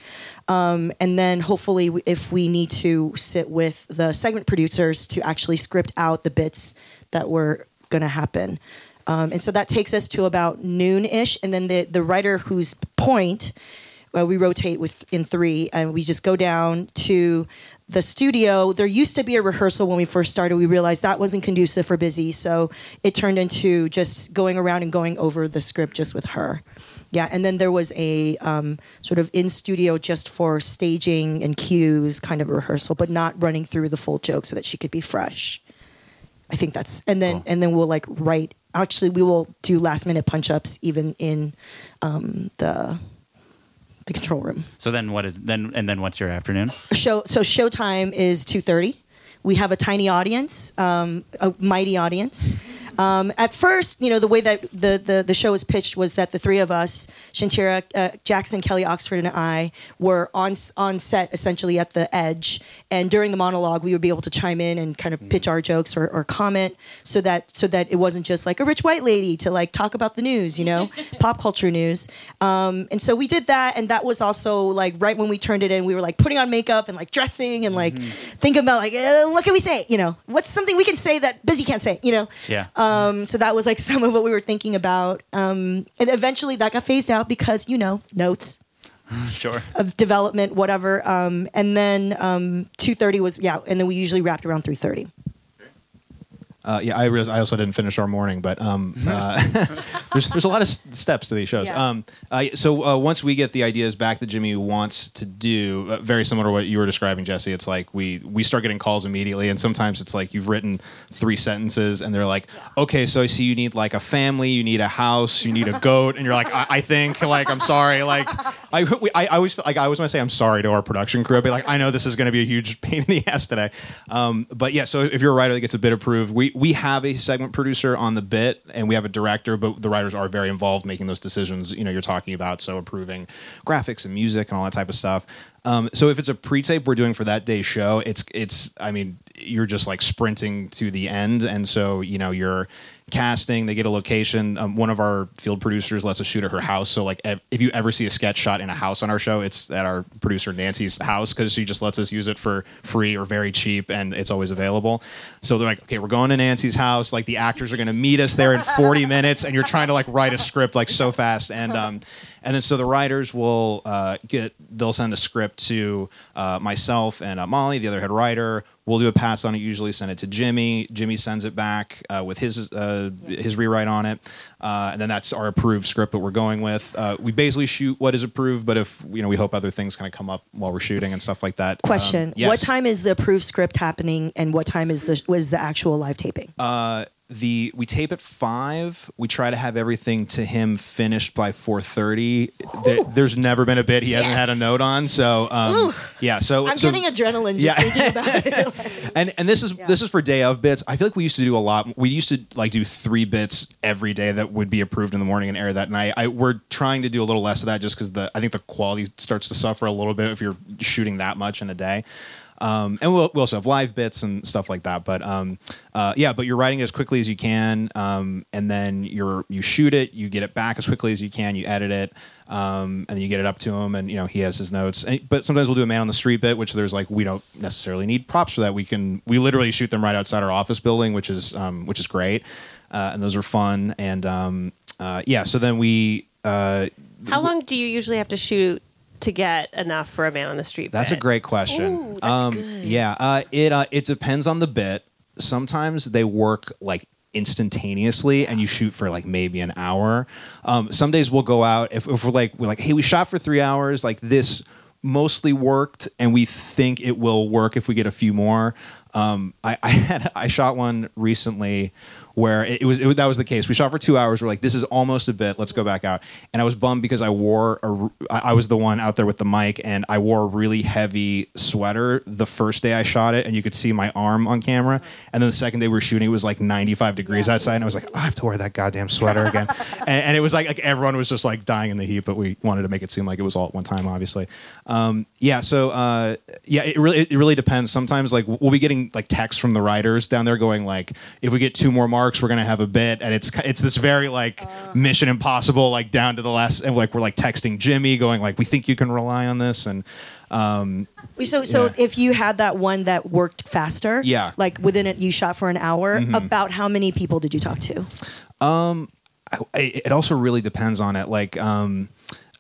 Um, and then hopefully if we need to sit with the segment producers to actually script out the bits that were going to happen um, and so that takes us to about noon-ish and then the, the writer whose point uh, we rotate with in three and we just go down to the studio. There used to be a rehearsal when we first started. We realized that wasn't conducive for busy so it turned into just going around and going over the script just with her. Yeah and then there was a um, sort of in studio just for staging and cues kind of rehearsal but not running through the full joke so that she could be fresh. I think that's and then and then we'll like write actually we will do last minute punch ups even in um, the the control room. So then what is then and then what's your afternoon? show so showtime is 2.30 we have a tiny audience um, a mighty audience um, at first you know the way that the, the, the show was pitched was that the three of us shantira uh, jackson kelly oxford and i were on, on set essentially at the edge. And during the monologue we would be able to chime in and kind of pitch our jokes or, or comment so that so that it wasn't just like a rich white lady to like talk about the news you know [laughs] pop culture news. Um, and so we did that and that was also like right when we turned it in we were like putting on makeup and like dressing and like thinking about like uh, what can we say? You know what's something we can say that busy can't say? You know? Yeah. um, so that was like [laughs] some of what we were thinking about. Um, and eventually that got phased out because you know notes [laughs] sure. of development whatever. Um, and then um, 2.30 was yeah and then we usually wrapped around 3.30 Uh, yeah, I realize I also didn't finish our morning, but um, [laughs] uh, [laughs] there's there's a lot of s- steps to these shows. Yeah. Um, uh, so uh, once we get the ideas back that Jimmy wants to do, uh, very similar to what you were describing, Jesse. It's like we we start getting calls immediately, and sometimes it's like you've written three sentences, and they're like, "Okay, so I see you need like a family, you need a house, you need a goat," and you're like, "I, I think like I'm sorry, like I, we, I I always like I always want to say I'm sorry to our production crew. I'd be like, I know this is going to be a huge pain in the ass today, um, but yeah. So if you're a writer that gets a bit approved, we we have a segment producer on the bit, and we have a director, but the writers are very involved making those decisions. You know, you're talking about so approving graphics and music and all that type of stuff. Um, so if it's a pre-tape we're doing for that day's show, it's it's I mean you're just like sprinting to the end, and so you know you're casting. They get a location. Um, one of our field producers lets us shoot at her house. So like if you ever see a sketch shot in a house on our show, it's at our producer Nancy's house because she just lets us use it for free or very cheap, and it's always available. So they're like, okay, we're going to Nancy's house. Like the actors are going to meet us there in 40 [laughs] minutes, and you're trying to like write a script like so fast, and um, and then so the writers will uh, get they'll send a script to uh, myself and uh, Molly, the other head writer. We'll do a pass on it. Usually send it to Jimmy. Jimmy sends it back uh, with his uh, uh, his rewrite on it, uh, and then that's our approved script that we're going with. Uh, we basically shoot what is approved, but if you know, we hope other things kind of come up while we're shooting and stuff like that. Question: Um, yes. What time is the approved script happening, and what time is the was the actual live taping? The we tape at five. We try to have everything to him finished by four thirty. There, there's never been a bit he hasn't had a note on. So um, yeah, so I'm so, getting adrenaline just Yeah. thinking about [laughs] it. and and this is this is for day of bits. I feel like we used to do a lot. We used to like do three bits every day that would be approved in the morning and air that night. I we're trying to do a little less of that just because the I think the quality starts to suffer a little bit if you're shooting that much in a day. Um, and we'll, we also have live bits and stuff like that. But um, uh, yeah, but you're writing as quickly as you can, um, and then you're you shoot it, you get it back as quickly as you can, you edit it, um, and then you get it up to him, and you know he has his notes. And, but sometimes we'll do a man on the street bit, which there's like we don't necessarily need props for that. We can we literally shoot them right outside our office building, which is um, which is great, uh, and those are fun. And um, uh, yeah, so then we. Uh, How long do you usually have to shoot to get enough for a man on the street? That's a great question. Ooh, that's um, good. Yeah, uh, it uh, it depends on the bit. Sometimes they work like instantaneously, and you shoot for like maybe an hour. Um, some days we'll go out if, if we're like we're like, hey, we shot for three hours. Like this mostly worked, and we think it will work if we get a few more. Um, I, [laughs] I had I shot one recently where it, it was it, that was the case. We shot for two hours. We're like, this is almost a bit. Let's go back out. And I was bummed because I wore a I I was the one out there with the mic, and I wore a really heavy sweater the first day I shot it, and you could see my arm on camera. And then the second day we were shooting, it was like 95 degrees outside, and I was like, I have to wear that goddamn sweater again. [laughs] and, and it was like like everyone was just like dying in the heat, but we wanted to make it seem like it was all at one time, obviously. Um, yeah. So uh, yeah, it really it really depends. Sometimes like we'll be getting like texts from the writers down there going like, if we get two more marks, we're gonna have a bit, and it's it's this very like Mission Impossible like down to the last, and like we're like texting Jimmy going like, we think you can rely on this, and um, So, so Yeah. if you had that one that worked faster, Yeah. Mm-hmm. like within it, you shot for an hour. About how many people did you talk to? I, it also really depends on it. Like, um,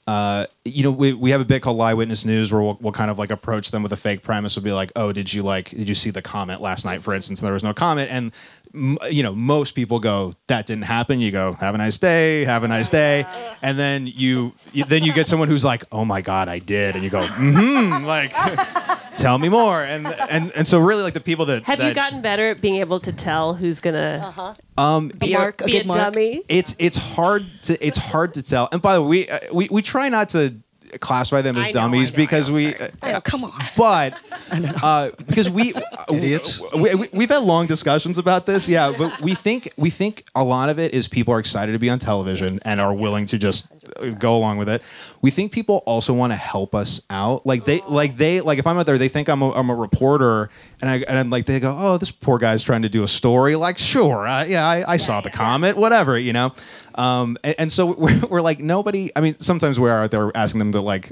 uh, you know, we, we have a bit called Lie Witness News where we'll, we'll kind of like approach them with a fake premise. We'll be like, oh, did you like, did you see the comment last night, for instance? And there was no comment. And, you know, most people go, that didn't happen. You go, have a nice day, have a nice day. And then you, you then you get someone who's like, oh my God, I did. And you go, mm-hmm, like, tell me more. And, and, and so really like the people that, Have you gotten better at being able to tell who's gonna um be, A mark, a be good a mark. dummy? it's it's hard to it's hard to tell. And by the way, we uh, we, we try not to classify them as know, dummies know, because know, we. sorry. I come on. But [laughs] uh, because we, [laughs] Idiots. we, we we've had long discussions about this, yeah. But we think we think a lot of it is people are excited to be on television and are willing to just uh, go along with it. We think people also want to help us out. Like they like they like if I'm out there, they think I'm a, I'm a reporter, and I and I'm like they go, oh, this poor guy's trying to do a story. Like sure, uh, yeah, I, I saw the comment, whatever, you know. Um, and, and so [laughs] we're, we're like nobody. I mean, sometimes we are out there asking them to like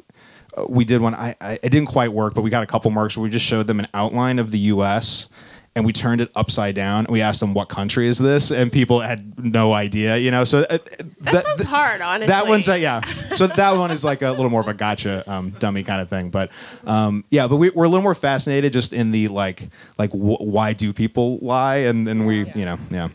uh, we did one. I, I it didn't quite work, but we got a couple marks where we just showed them an outline of the U.S. and we turned it upside down. We asked them what country is this, and people had no idea. You know, so uh, That, sounds hard, honestly. that one's a, yeah. So that one is like a little more of a gotcha um, dummy kind of thing. But um, yeah, but we, we're a little more fascinated just in the like like wh- why do people lie and and we you know yeah.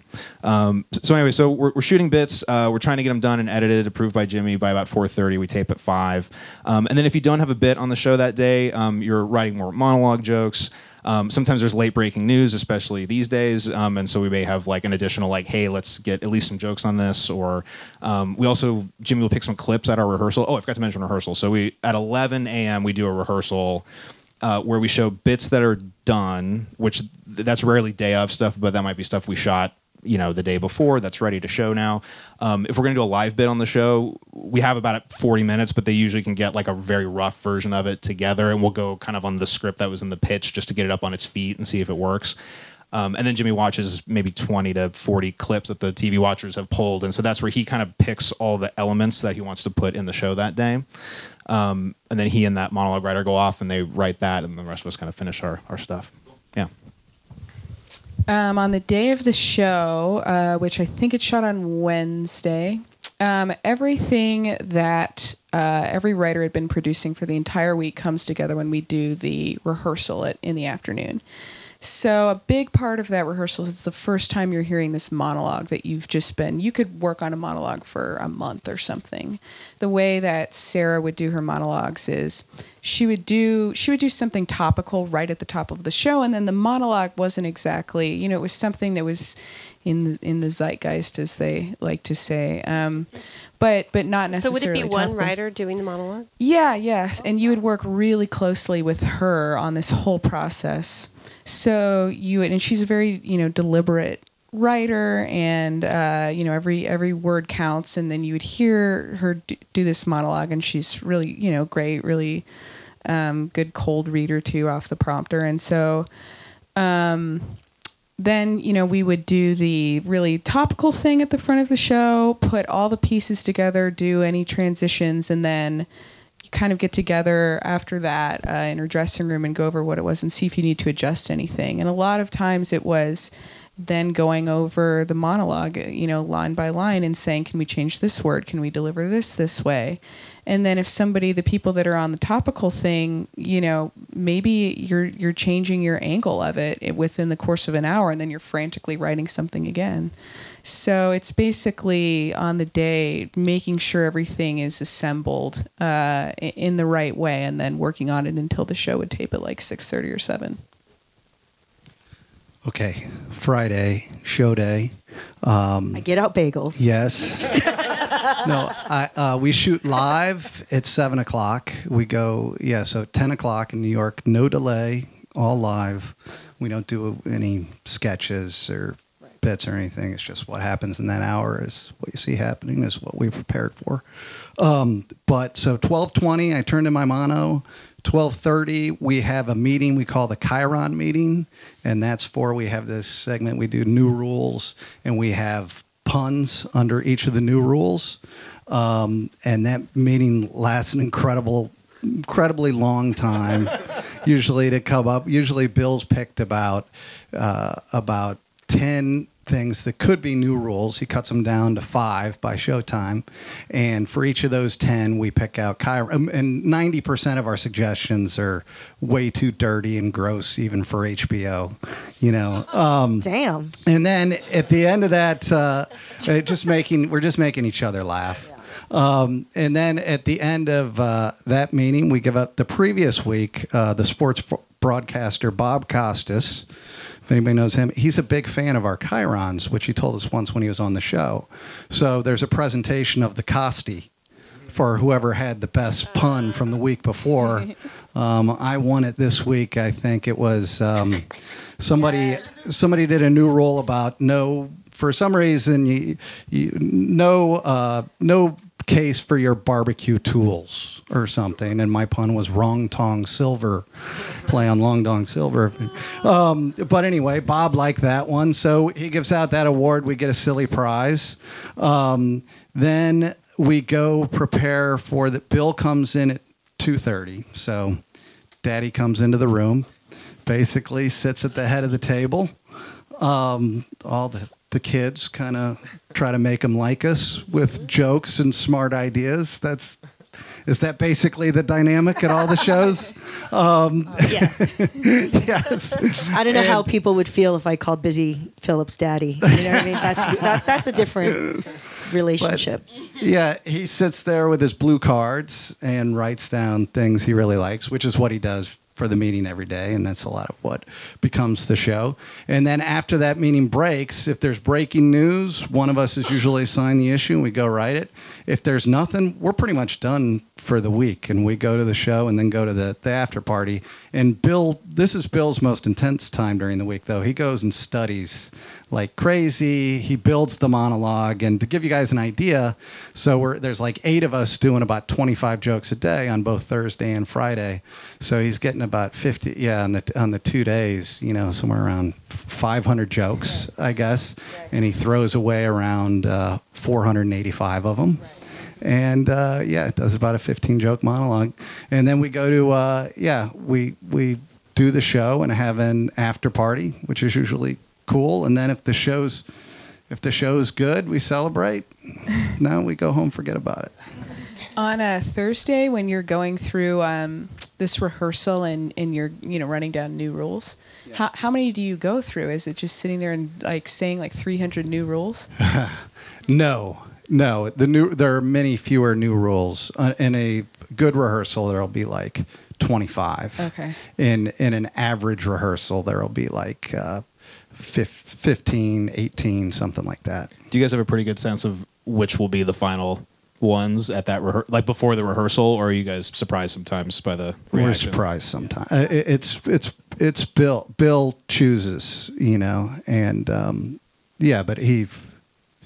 Um, so anyway, so we're, we're shooting bits. Uh, we're trying to get them done and edited, approved by Jimmy by about four thirty. We tape at five, um, and then if you don't have a bit on the show that day, um, you're writing more monologue jokes. Um, sometimes there's late breaking news, especially these days, um, and so we may have like an additional like, hey, let's get at least some jokes on this. Or um, we also Jimmy will pick some clips at our rehearsal. Oh, I forgot to mention rehearsal. So we at 11 a.m. we do a rehearsal uh, where we show bits that are done, which th- that's rarely day of stuff, but that might be stuff we shot you know the day before that's ready to show now. Um, if we're going to do a live bit on the show we have about 40 minutes but they usually can get like a very rough version of it together and we'll go kind of on the script that was in the pitch just to get it up on its feet and see if it works. Um, and then jimmy watches maybe 20 to 40 clips that the tv watchers have pulled and so that's where he kind of picks all the elements that he wants to put in the show that day. Um, and then he and that monologue writer go off and they write that and the rest of us kind of finish our, our stuff Um, on the day of the show, uh, which I think it shot on Wednesday, um, everything that uh, every writer had been producing for the entire week comes together when we do the rehearsal at, in the afternoon. So a big part of that rehearsal is the first time you're hearing this monologue that you've just been. You could work on a monologue for a month or something. The way that Sarah would do her monologues is she would do she would do something topical right at the top of the show, and then the monologue wasn't exactly you know it was something that was in the, in the zeitgeist as they like to say. Um, but but not necessarily. So would it be one writer doing the monologue? Yeah, yes. And you would work really closely with her on this whole process. So you and she's a very, you know, deliberate writer and uh, you know every every word counts. And then you would hear her do, do this monologue and she's really you know great really um, good cold reader too off the prompter. And so um, then you know we would do the really topical thing at the front of the show put all the pieces together do any transitions and then kind of get together after that uh, in her dressing room and go over what it was and see if you need to adjust anything. And a lot of times it was then going over the monologue you know line by line and saying can we change this word? Can we deliver this this way? And then if somebody the people that are on the topical thing you know maybe you're you're changing your angle of it within the course of an hour and then you're frantically writing something again so it's basically on the day making sure everything is assembled uh, in the right way and then working on it until the show would tape at like 6.30 or 7 Okay, Friday show day. Um, I get out bagels. Yes. [laughs] no, I, uh, we shoot live at seven o'clock. We go, yeah, so ten o'clock in New York, no delay, all live. We don't do any sketches or bits or anything. It's just what happens in that hour is what you see happening is what we prepared for. Um, but so twelve twenty, I turn to my mono. Twelve thirty, we have a meeting we call the Chiron meeting, and that's for we have this segment we do new rules, and we have puns under each of the new rules, um, and that meeting lasts an incredible, incredibly long time, [laughs] usually to come up. Usually, Bill's picked about uh, about ten things that could be new rules. He cuts them down to five by showtime. And for each of those 10, we pick out chirons. um, And 90% of our suggestions are way too dirty and gross, even for HBO. You know, um, Damn. and then at the end of that, uh, uh, just making we're just making each other laugh. Um, and then at the end of uh, that meeting, we give up the previous week. Uh, the sports broadcaster Bob Costas, if anybody knows him, he's a big fan of our chirons, which he told us once when he was on the show. So there's a presentation of the Costi for whoever had the best pun from the week before. [laughs] Um, I won it this week. I think it was um, somebody. Somebody did a new rule about no. For some reason, you, you no uh, no case for your barbecue tools or something. And my pun was wrong tong silver, play on long dong silver. Um, but anyway, Bob liked that one, so he gives out that award. We get a silly prize. Um, then we go prepare for the bill comes in at 2.30 so daddy comes into the room basically sits at the head of the table um, all the, the kids kind of try to make them like us with jokes and smart ideas that's is that basically the dynamic at all the shows [laughs] um, Yes. [laughs] yes I don't know how people would feel if I called Busy Phillipps daddy. You know what I mean? That's that, that's a different relationship. yeah, he sits there with his blue cards and writes down things he really likes, which is what he does for the meeting every day, and that's a lot of what becomes the show. And then after that meeting breaks, if there's breaking news, one of us is usually assigned the issue and we go write it. If there's nothing, we're pretty much done for the week and we go to the show and then go to the, the after party. And Bill, this is Bill's most intense time during the week, though. He goes and studies like crazy. He builds the monologue. And to give you guys an idea, so we're, there's like eight of us doing about 25 jokes a day on both Thursday and Friday. So he's getting about 50, yeah, on the, on the two days, you know, somewhere around 500 jokes, I guess. And he throws away around uh, 485 of them. And uh, yeah, it does about a 15 joke monologue. And then we go to, uh, yeah, we, we do the show and have an after party, which is usually cool. And then if the show's, if the show's good, we celebrate. [laughs] no, we go home, forget about it. on a Thursday when you're going through um, this rehearsal and and you're you know running down new rules. How how many do you go through? Is it just sitting there and like saying like 300 new rules? [laughs] No, no. The new there are many fewer new rules uh, in a good rehearsal. There'll be like twenty five. Okay. In in an average rehearsal, there'll be like uh, fif- 15, 18, something like that. Do you guys have a pretty good sense of which will be the final ones at that rehe- like before the rehearsal, or are you guys surprised sometimes by the? We're reaction? surprised sometimes. Uh, it- it's it's it's Bill. Bill chooses, you know, and um, yeah, but he.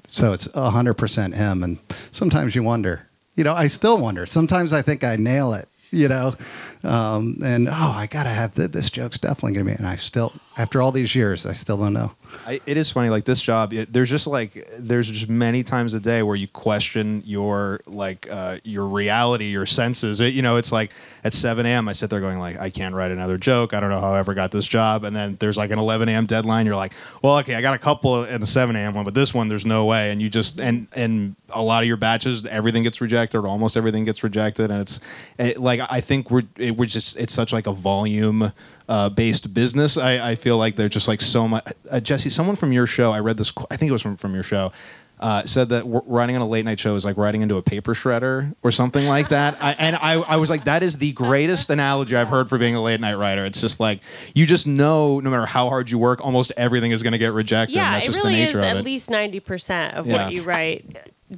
So it's hundred percent him, and sometimes you wonder. You know, I still wonder. Sometimes I think I nail it. You know, um, and oh, I gotta have th- this joke's definitely gonna be. And I still, after all these years, I still don't know. I, it is funny, like this job. It, there's just like there's just many times a day where you question your like uh, your reality, your senses. It, you know, it's like at 7 a.m. I sit there going like, I can't write another joke. I don't know how I ever got this job. And then there's like an 11 a.m. deadline. You're like, well, okay, I got a couple in the 7 a.m. one, but this one there's no way. And you just and and a lot of your batches, everything gets rejected, or almost everything gets rejected. And it's it, like I think we're we're just it's such like a volume uh, based business. I, I feel like they're just like so much. Uh, Jesse, someone from your show, I read this. I think it was from from your show. Uh, said that w- writing on a late night show is like writing into a paper shredder or something like that. I, and I, I was like, that is the greatest analogy I've heard for being a late night writer. It's just like you just know, no matter how hard you work, almost everything is going to get rejected. and Yeah, that's it just really the is nature of at least 90% of Yeah. what you write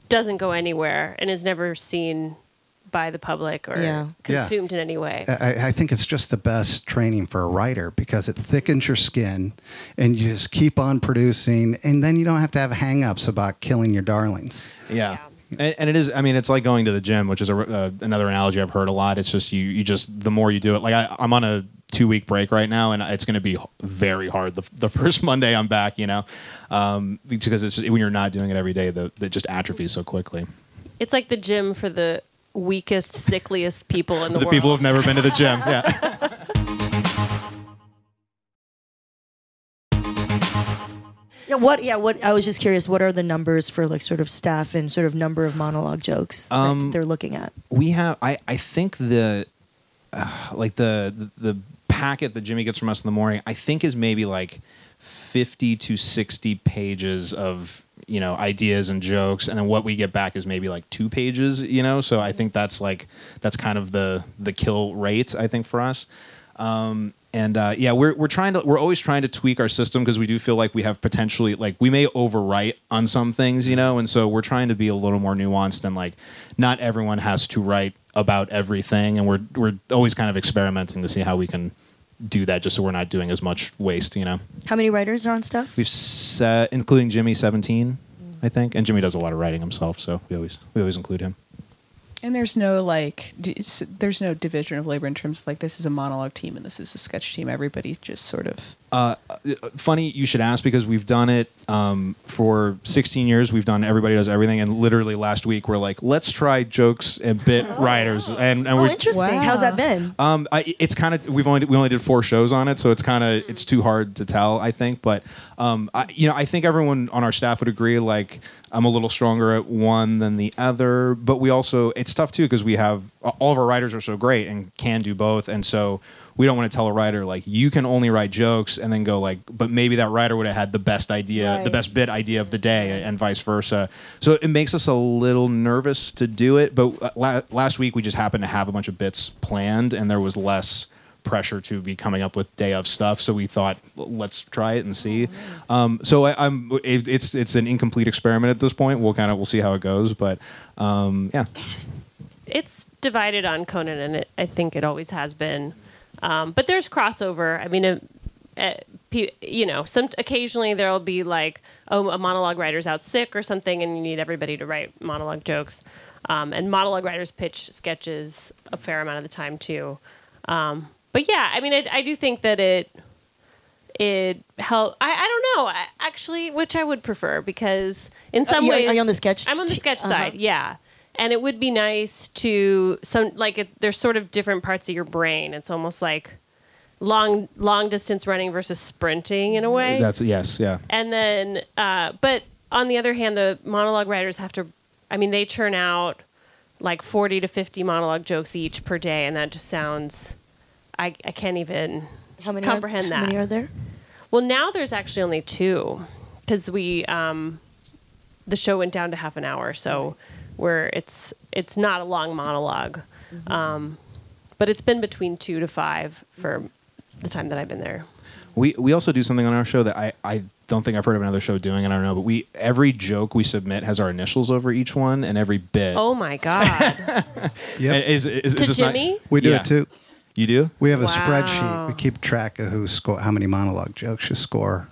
doesn't go anywhere and is never seen by the public or Yeah. consumed in any way. I, I think it's just the best training for a writer because it thickens your skin, and you just keep on producing, and then you don't have to have hang-ups about killing your darlings. Yeah. And, and it is. I mean, it's like going to the gym, which is a, uh, another analogy I've heard a lot. It's just you. You just the more you do it. Like I, I'm on a two week break right now, and it's going to be very hard. The, the [laughs] first Monday I'm back, you know, um, because it's when you're not doing it every day, the that just atrophies so quickly. It's like the gym for the weakest, sickliest people in the, The world. The people who've never been to the gym. Yeah. [laughs] Yeah, what? Yeah, what? I was just curious. What are the numbers for like sort of staff and sort of number of monologue jokes Um, that they're looking at? we have i i think the uh, like the, the the packet that jimmy gets from us in the morning i think is maybe like 50 to 60 pages of you know ideas and jokes and then what we get back is maybe like two pages you know? So i think that's like that's kind of the the kill rate i think for us. Um, and uh, yeah, we're we're trying to we're always trying to tweak our system because we do feel like we have potentially like we may overwrite on some things, you know, and so we're trying to be a little more nuanced and like not everyone has to write about everything, and we're we're always kind of experimenting to see how we can do that just so we're not doing as much waste, you know. How many writers are on staff? We've set, including Jimmy, seventeen, I think, and Jimmy does a lot of writing himself, so we always we always include him. And there's no like, there's no division of labor in terms of like this is a monologue team and this is a sketch team. Everybody just sort of. Uh, funny you should ask because we've done it um, for 16 years. We've done everybody does everything, and literally last week we're like, let's try jokes and bit writers, and and Oh, we're interesting. Wow. How's that been? um, I, it's kind of we've only we only did four shows on it, so it's kind of it's too hard to tell. I think, but um, I, you know, I think everyone on our staff would agree. Like, I'm a little stronger at one than the other, but we also it's tough too because we have all of our writers are so great and can do both, and so we don't want to tell a writer like you can only write jokes and then go like, but maybe that writer would have had the best idea, the best bit idea of the day, and vice versa. So it makes us a little nervous to do it. But uh, la- last week we just happened to have a bunch of bits planned, and there was less pressure to be coming up with day of stuff. So we thought, let's try it and see. Um, so I, I'm it, it's it's an incomplete experiment at this point. We'll kind of we'll see how it goes, but um, yeah. it's divided on Conan, and it, I think it always has been. Um, but there's crossover. I mean, uh, uh, pe- you know, some occasionally there'll be like, oh, a monologue writer's out sick or something, and you need everybody to write monologue jokes. Um, and monologue writers pitch sketches a fair amount of the time too. Um, but yeah, I mean, I, I do think that it it help. I, I don't know I, actually, which I would prefer because in some you're- ways, are you on the sketch I'm on the sketch uh-huh. side, yeah. And it would be nice to some like it, there's sort of different parts of your brain. It's almost like long long distance running versus sprinting in a way. That's yes, yeah. and then, uh, but on the other hand, the monologue writers have to. I mean, they churn out like 40 to 50 monologue jokes each per day, and that just sounds I, I can't even How many comprehend are, that. How many are there? Well, now there's actually only two because we um, the show went down to half an hour, so where it's it's not a long monolog um, but it's been between two to five for the time that I've been there. We we also do something on our show that I, I don't think I've heard of another show doing, and I don't know, but we every joke we submit has our initials over each one, and every bit. Oh my god! [laughs] Yep. Is, is, is to this not- Jimmy, we do Yeah. it too. you do? We have a Wow. spreadsheet. We keep track of who score, how many monologue jokes you score.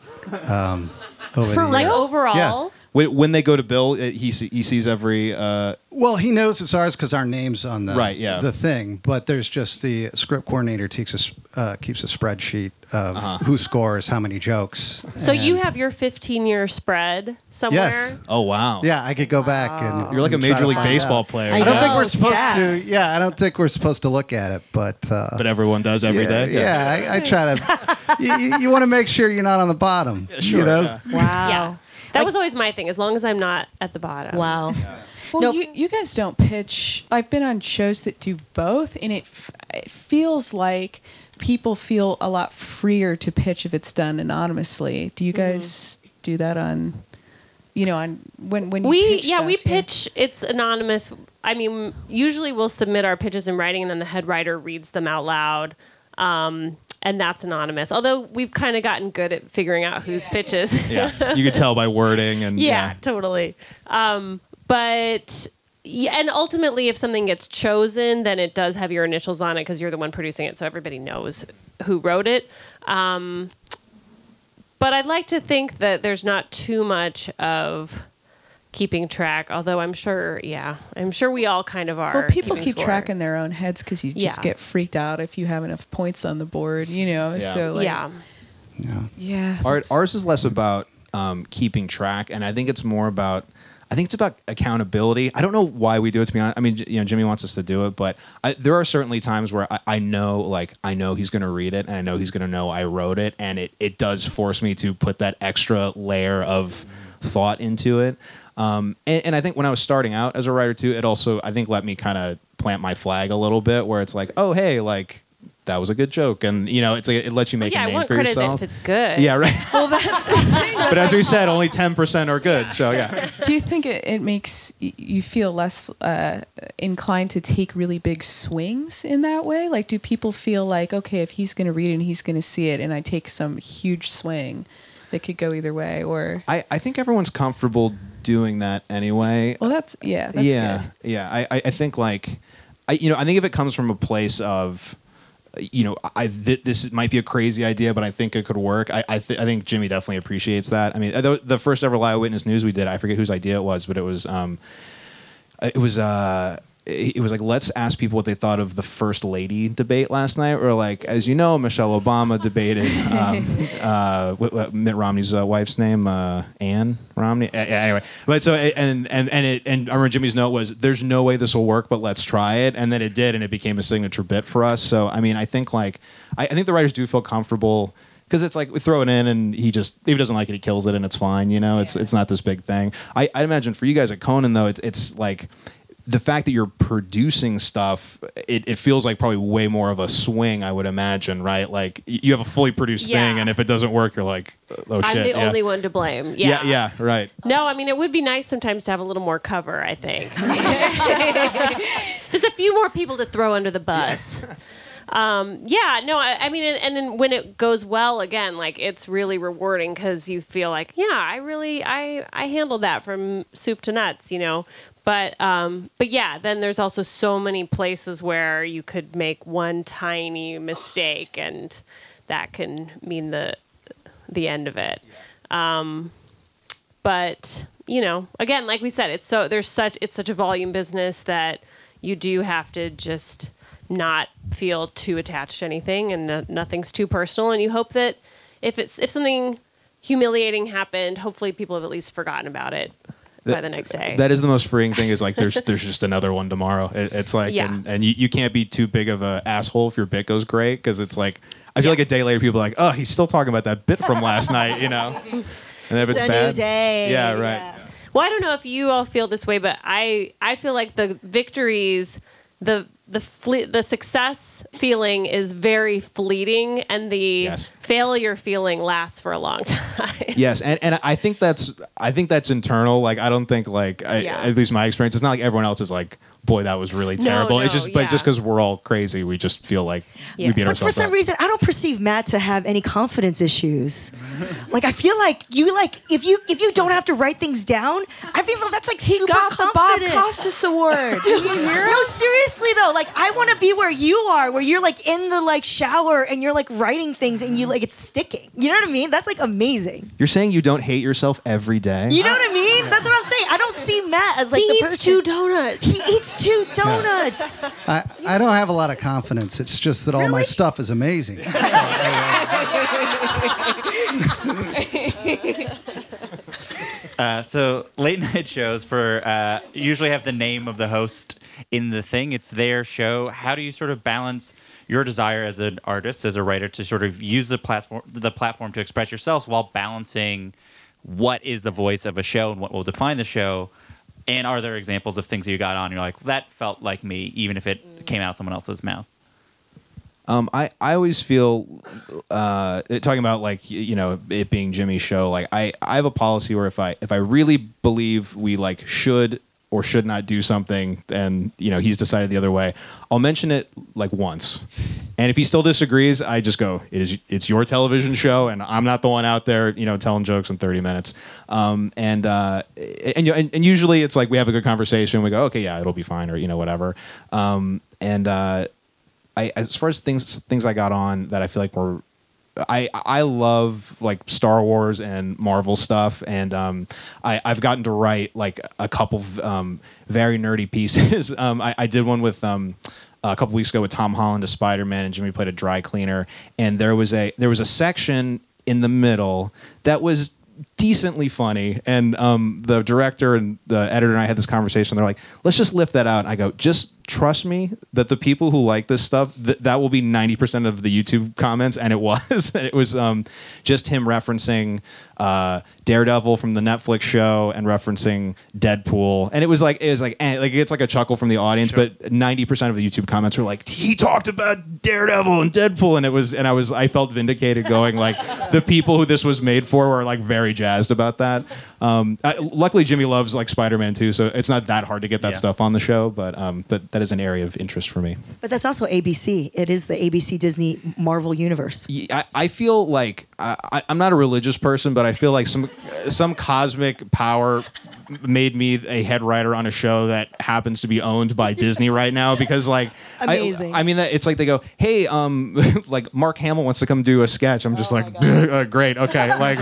Um, over For the like year. overall. When, when they go to Bill, he see- he sees every. Uh, Well, he knows it's ours because our name's on the Right, yeah. the thing. But there's just the script coordinator takes a, s- uh, keeps a spreadsheet of who scores how many jokes. So you have your 15 year spread somewhere. Yes. oh wow! Yeah, I could go back and You're like a major league baseball out. player. I I don't know. think we're supposed stats. to. Yeah, I don't think we're supposed to look at it, but uh, but everyone does every yeah, day. Yeah, I, I try to. [laughs] you you, you want to make sure you're not on the bottom. sure, You know? yeah. Wow. Yeah. That was always my thing. As long as I'm not at the bottom. Wow. [laughs] Well, No. you, you guys don't pitch. I've been on shows that do both, and it f- it feels like people feel a lot freer to pitch if it's done anonymously. Do you Mm-hmm. guys do that on, you know, on when when you We pitch yeah stuff, we pitch. It's anonymous. I mean, usually we'll submit our pitches in writing, and then the head writer reads them out loud. Um, and that's anonymous. Although we've kind of gotten good at figuring out whose pitches. Yeah, you [laughs] could tell by wording and yeah, totally. Um, but yeah, and ultimately, if something gets chosen, then it does have your initials on it because you're the one producing it, so everybody knows who wrote it. Um, but I'd like to think that there's not too much of keeping track. Although I'm sure, yeah, I'm sure we all kind of are. Well, people keep score. track in their own heads because you just Yeah. get freaked out if you have enough points on the board, you know. Yeah. So like, yeah, Yeah. yeah. Our, ours is less about um, keeping track, and I think it's more about. I think it's about accountability. I don't know why we do it. To be honest, I mean, you know, Jimmy wants us to do it, but I, there are certainly times where I, I know, like, I know he's going to read it, and I know he's going to know I wrote it, and it it does force me to put that extra layer of thought into it. Um, and, and I think when I was starting out as a writer too, it also I think let me kind of plant my flag a little bit, where it's like, oh hey, like that was a good joke, and you know, it's like it lets you make yeah. a I name want for credit yourself. if it's good. Yeah, right. [laughs] well, that's the thing. [laughs] but as we said, only ten percent are good. So yeah, Do you think it, it makes you feel less uh, inclined to take really big swings in that way? Like, do people feel like, okay, if he's going to read it and he's going to see it, and I take some huge swing that could go either way? Or, I, I think everyone's comfortable doing that anyway. well, that's, yeah, that's yeah, good. yeah. I, I I think like, I you know I think if it comes from a place of. You know, I th- this might be a crazy idea, but I think it could work. I I, th- I think Jimmy definitely appreciates that. I mean, the, the first ever lie witness news we did, I forget whose idea it was, but it was um, it was uh it was like let's ask people what they thought of the first lady debate last night. Or like as you know michelle obama [laughs] debated um, uh, what, what, mitt romney's uh, wife's name uh, ann romney? Anyway. But so and and and it and i remember jimmy's note was there's no way this will work but let's try it. And then it did and it became a signature bit for us. So i mean i think like i, I think the writers do feel comfortable because it's like we throw it in and he just if he doesn't like it he kills it and it's fine you know? It's it's not this big thing. I i imagine for you guys at conan though it's it's like the fact that you're producing stuff it, it feels like probably way more of a swing i would imagine right like you have a fully produced Yeah. thing and if it doesn't work you're like oh I'm shit the yeah. only one to blame. yeah yeah right No, I mean it would be nice sometimes to have a little more cover. I think [laughs] [laughs] just a few more people to throw under the bus. [laughs] Um, yeah, no, I, I mean, and, and then when it goes well again, like it's really rewarding because you feel like, yeah, I really, I, I handled that from soup to nuts, you know. But, um, but yeah, then there's also so many places where you could make one tiny mistake, and that can mean the, the end of it. Um, but you know again like we said it's so there's such it's such a volume business that you do have to just not feel too attached to anything and no, nothing's too personal and you hope that if it's if something humiliating happened hopefully people have at least forgotten about it by the next day that is the most freeing thing is like there's there's just another one tomorrow it, it's like Yeah. and, and you, you can't be too big of a asshole if your bit goes great because it's like i feel like a day later people are like oh he's still talking about that bit from last night you know [laughs] and if it's, It's a bad new day. yeah right Yeah. Well, I don't know if you all feel this way, but I I feel like the victories, the the fle- the success feeling is very fleeting, and the Yes. failure feeling lasts for a long [laughs] time. Yes, and, and I think that's I think that's internal. Like I don't think like I, Yeah. at least my experience. It's not like everyone else is like, boy, that was really No, terrible. it's no, just but just because we're all crazy, we just feel like Yeah. we beat But But for some up. reason, I don't perceive Matt to have any confidence issues. like I feel like you like if you if you don't have to write things down, I feel like that's like He super got the Bob confident. Costas Award. Did you hear? [laughs] No, seriously though, like I want to be where you are, where you're like in the like shower and you're like writing things and you like it's sticking. You know what I mean? That's like amazing. You're saying you don't hate yourself every day. You know what I mean? That's what I'm saying. I don't see Matt as like he the eats person. two donuts. he eats two donuts. [laughs] I, I don't have a lot of confidence. It's just that all my Really? stuff is amazing. [laughs] Uh, so late night shows for uh, usually have the name of the host in the thing. It's their show. How do you sort of balance your desire as an artist, as a writer, to sort of use the platform, the platform to express yourselves, while balancing what is the voice of a show and what will define the show? And are there examples of things you got on? You're like, that felt like me, even if it came out someone else's mouth. Um, I, I always feel uh, talking about like you know it being Jimmy's show. Like I, I have a policy where if I if I really believe we like should or should not do something, and you know he's decided the other way, I'll mention it like once, and if he still disagrees, I just go it is it's your television show, and I'm not the one out there you know telling jokes in 30 minutes. Um, and uh, and, and and usually it's like we have a good conversation. We go okay yeah it'll be fine or you know whatever. Um, and uh, I as far as things things I got on that I feel like were I I love like Star Wars and Marvel stuff, and um, I I've gotten to write like a couple of um, very nerdy [laughs] pieces. um, I, I did one with um, a couple weeks ago with Tom Holland as Spider Man, and Jimmy played a dry cleaner, and there was a there was a section in the middle that was decently funny. And um, the director and the editor and i had this conversation. They're like let's just lift that out. And i go just trust me that the people who like this stuff th- that will be 90% of the youtube comments. And it was [laughs] and it was um, just him referencing uh, daredevil from the netflix show and referencing deadpool. And it was like it was like eh, like it's like a chuckle from the audience but 90% of the youtube comments were like he talked about daredevil and deadpool. And it was and i was i felt vindicated going like the people who this was made for were like very jazzed about that um, I, luckily jimmy loves like spider-man too so it's not that hard to get that Yeah. stuff on the show but um, but that is an area of interest for me But that's also ABC. It is the ABC Disney Marvel universe. I I feel like I, I- I'm not a religious person, but I feel like some some cosmic power made me a head writer on a show that happens to be owned by Disney right now [laughs] because like I- Amazing. I, mean that it's like they go, hey, um, [laughs] like Mark Hamill wants to come do a sketch. I'm just like, [laughs] uh, great, okay, like.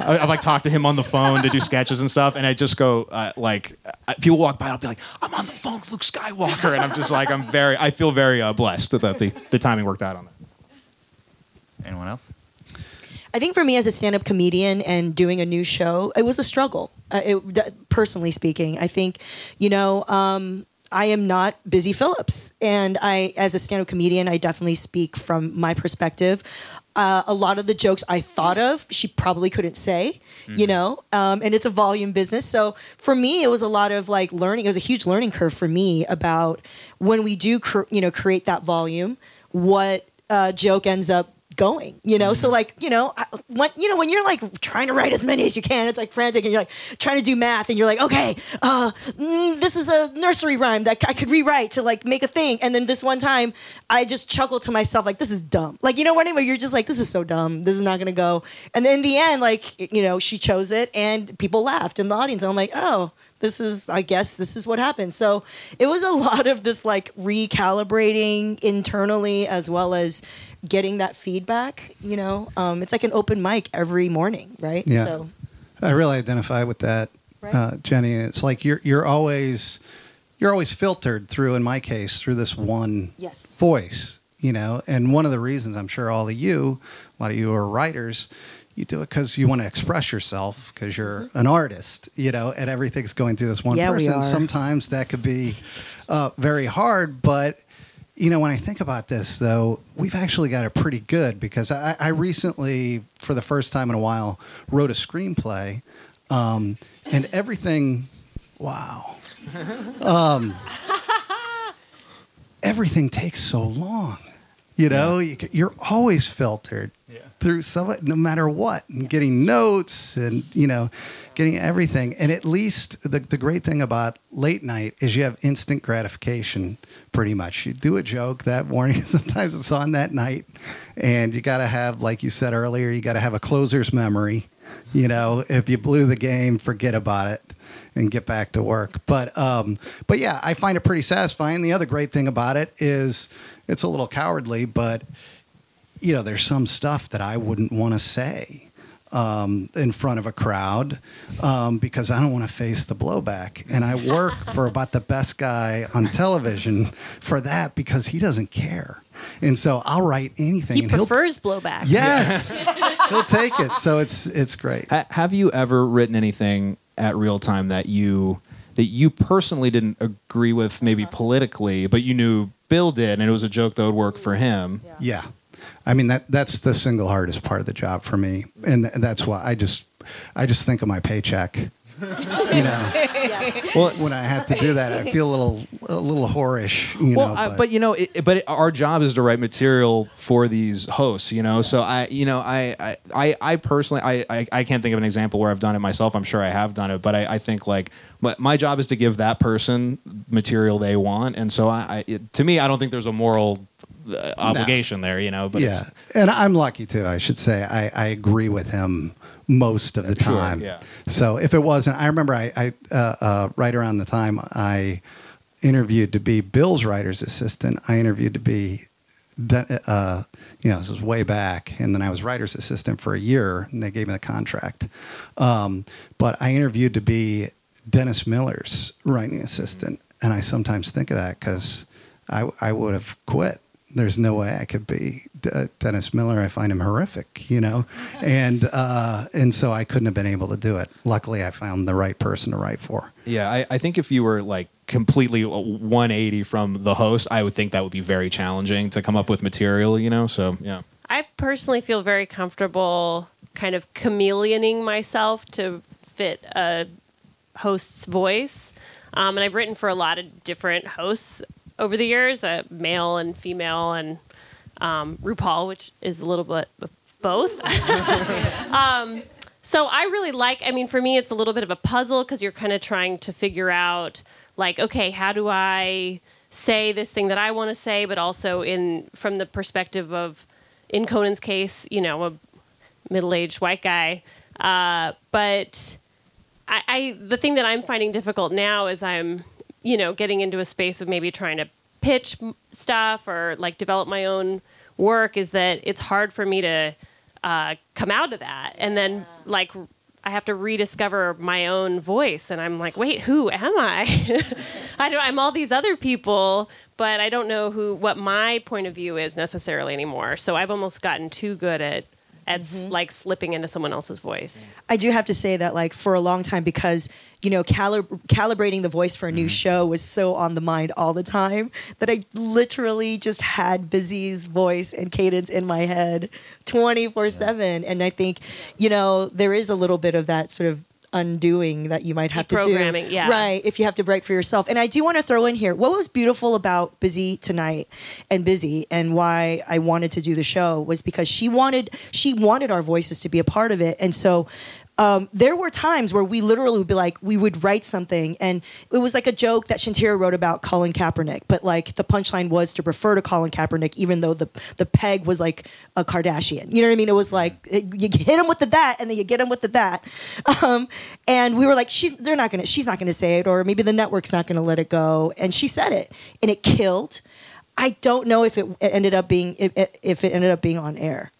I- I've like talked to him on the phone to do sketches and stuff, and I just go uh, like, uh, people walk by, I'll be like, I'm on the phone with Luke Skywalker, and I'm just like, I'm very, I feel very uh, blessed that the the timing worked out on that. Anyone else? I think for me as a stand-up comedian and doing a new show, it was a struggle. Uh, it, personally speaking, I think, you know, um, I am not Busy Phillipps, and I, as a stand-up comedian, I definitely speak from my perspective. Uh, a lot of the jokes I thought of, she probably couldn't say, you know, um, and it's a volume business. So for me, it was a lot of like learning. It was a huge learning curve for me about when we do, cr- you know, create that volume, what uh, joke ends up going you know? So like you know I- when you know when you're like trying to write as many as you can it's like frantic and you're like trying to do math and you're like okay uh mm, this is a nursery rhyme that i could rewrite to like make a thing and then this one time i just chuckled to myself like this is dumb. Like you know what I mean? you're just like this is so dumb. This is not gonna go. And then in the end like you know she chose it and people laughed in the audience and i'm like oh this is i guess this is what happened so it was a [laughs] lot of this like recalibrating internally as well as getting that feedback you know um, it's like an open mic every morning right Yeah. so I really identify with that, Right. uh, Jenny. It's like you're you're always you're always filtered through, in my case, through this one yes voice, you know. And one of the reasons I'm sure all of you, a lot of you are writers, you do it because you want to express yourself because you're an artist, you know, and everything's going through this one Yeah, person. Sometimes that could be uh, very hard, but you know, when I think about this, though, we've actually got it pretty good because I, I recently, for the first time in a while, wrote a screenplay, um, and everything. Wow. [laughs] Um, everything takes so long. You know, you, c- you're always filtered Yeah. Through some, no matter what, and getting notes and you know, getting everything. And at least the the great thing about late night is you have instant gratification. Pretty much, you do a joke that morning. [laughs] Sometimes it's on that night, and you got to have, like you said earlier, you got to have a closer's memory. You know, if you blew the game, forget about it and get back to work. But um, but yeah, I find it pretty satisfying. The other great thing about it is it's a little cowardly, but you know, there's some stuff that I wouldn't want to say um, in front of a crowd um, because I don't want to face the blowback. And I work [laughs] for about the best guy on television for that because he doesn't care. And so I'll write anything. He and he'll- prefers blowback. Yes, [laughs] he'll take it. So it's it's great. Ha- have you ever written anything at real time that you that you personally didn't agree with, maybe politically, but you knew Bill did, and it was a joke that would work for him? Yeah. I mean that that's the single hardest part of the job for me. And th- that's why I just I just think of my paycheck. you know. Well, when I have to do that, I feel a little a little whorish, you well, know. I, but you know, it, but it, our job is to write material for these hosts. You know, so I, you know, I, I- I, I personally, I, I, I can't think of an example where I've done it myself. I'm sure I have done it, but I, I think like, my, my job is to give that person material they want, and so I, I it, to me, I don't think there's a moral obligation there. You know, but yeah. it's, And I'm lucky too, I should say. I, I agree with him most of the Sure, time. yeah. So if it wasn't, I remember I, I uh, uh, right around the time I interviewed to be Bill's writer's assistant, I interviewed to be, uh, you know, this was way back, and then I was writer's assistant for a year, and they gave me the contract. Um, but I interviewed to be Dennis Miller's writing assistant, and I sometimes think of that because I, I would have quit. There's no way I could be D- Dennis Miller. I find him horrific, you know, [laughs] and uh, and so I couldn't have been able to do it. Luckily, I found the right person to write for. yeah. I, I think if you were like completely 180 from the host, I would think that would be very challenging to come up with material. You know, so yeah. I personally feel very comfortable kind of chameleoning myself to fit a host's voice. Um, and I've written for a lot of different hosts over the years, uh, male and female, and um, RuPaul, which is a little bit both. [laughs] um, so I really like. I mean, for me, it's a little bit of a puzzle because you're kind of trying to figure out, like, okay, how do I say this thing that I want to say, but also in from the perspective of, in Conan's case, you know, a middle-aged white guy. Uh, but I, I the thing that I'm finding difficult now is I'm, you know, getting into a space of maybe trying to pitch stuff or like develop my own work. Is that it's hard for me to uh, come out of that, and then like I have to rediscover my own voice, and I'm like, wait, who am I? [laughs] I don't. I'm all these other people, but I don't know who what my point of view is necessarily anymore. So I've almost gotten too good at at s mm-hmm. like slipping into someone else's voice. I do have to say that, like, for a long time, because you know, calib- calibrating the voice for a new mm-hmm. show was so on the mind all the time that I literally just had Busy's voice and cadence in my head twenty four seven. And I think, you know, there is a little bit of that sort of undoing that you might have to do. Yeah. Right. If you have to write for yourself. And I do want to throw in here what was beautiful about Busy tonight and Busy and why I wanted to do the show was because she wanted she wanted our voices to be a part of it. And so um, there were times where we literally would be like, we would write something, and it was like a joke that Shantira wrote about Colin Kaepernick, but like the punchline was to refer to Colin Kaepernick, even though the the peg was like a Kardashian. You know what I mean? It was like it, you hit him with the that, and then you get him with the that. [laughs] Um, and we were like, she's they're not gonna, she's not gonna say it, or maybe the network's not gonna let it go, and she said it, and it killed. I don't know if it, it ended up being if, if it ended up being on air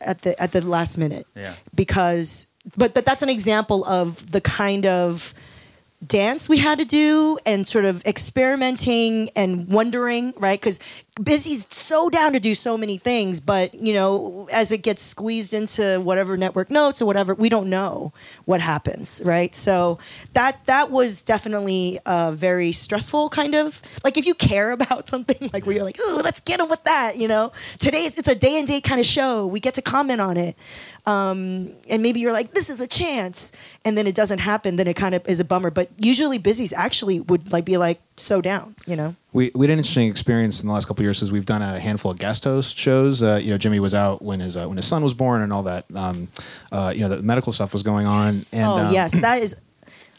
at the at the last minute Yeah. because but but that's an example of the kind of dance we had to do and sort of experimenting and wondering right? Because busy's so down to do so many things but you know as it gets squeezed into whatever network notes or whatever we don't know what happens right? So that that was definitely a very stressful kind of like if you care [laughs] about something like where you're like oh let's get them with that you know? Today's it's a day and day kind of show. We get to comment on it. Um, and maybe you're like, this is a chance, and then it doesn't happen, then it kind of is a bummer. But usually, busy's actually would like be like, so down. You know. We, we had an interesting experience in the last couple of years because we've done a handful of guest host shows. Uh, you know, Jimmy was out when his uh, when his son was born and all that. Um, uh, you know, the medical stuff was going on. And, oh um, yes, that is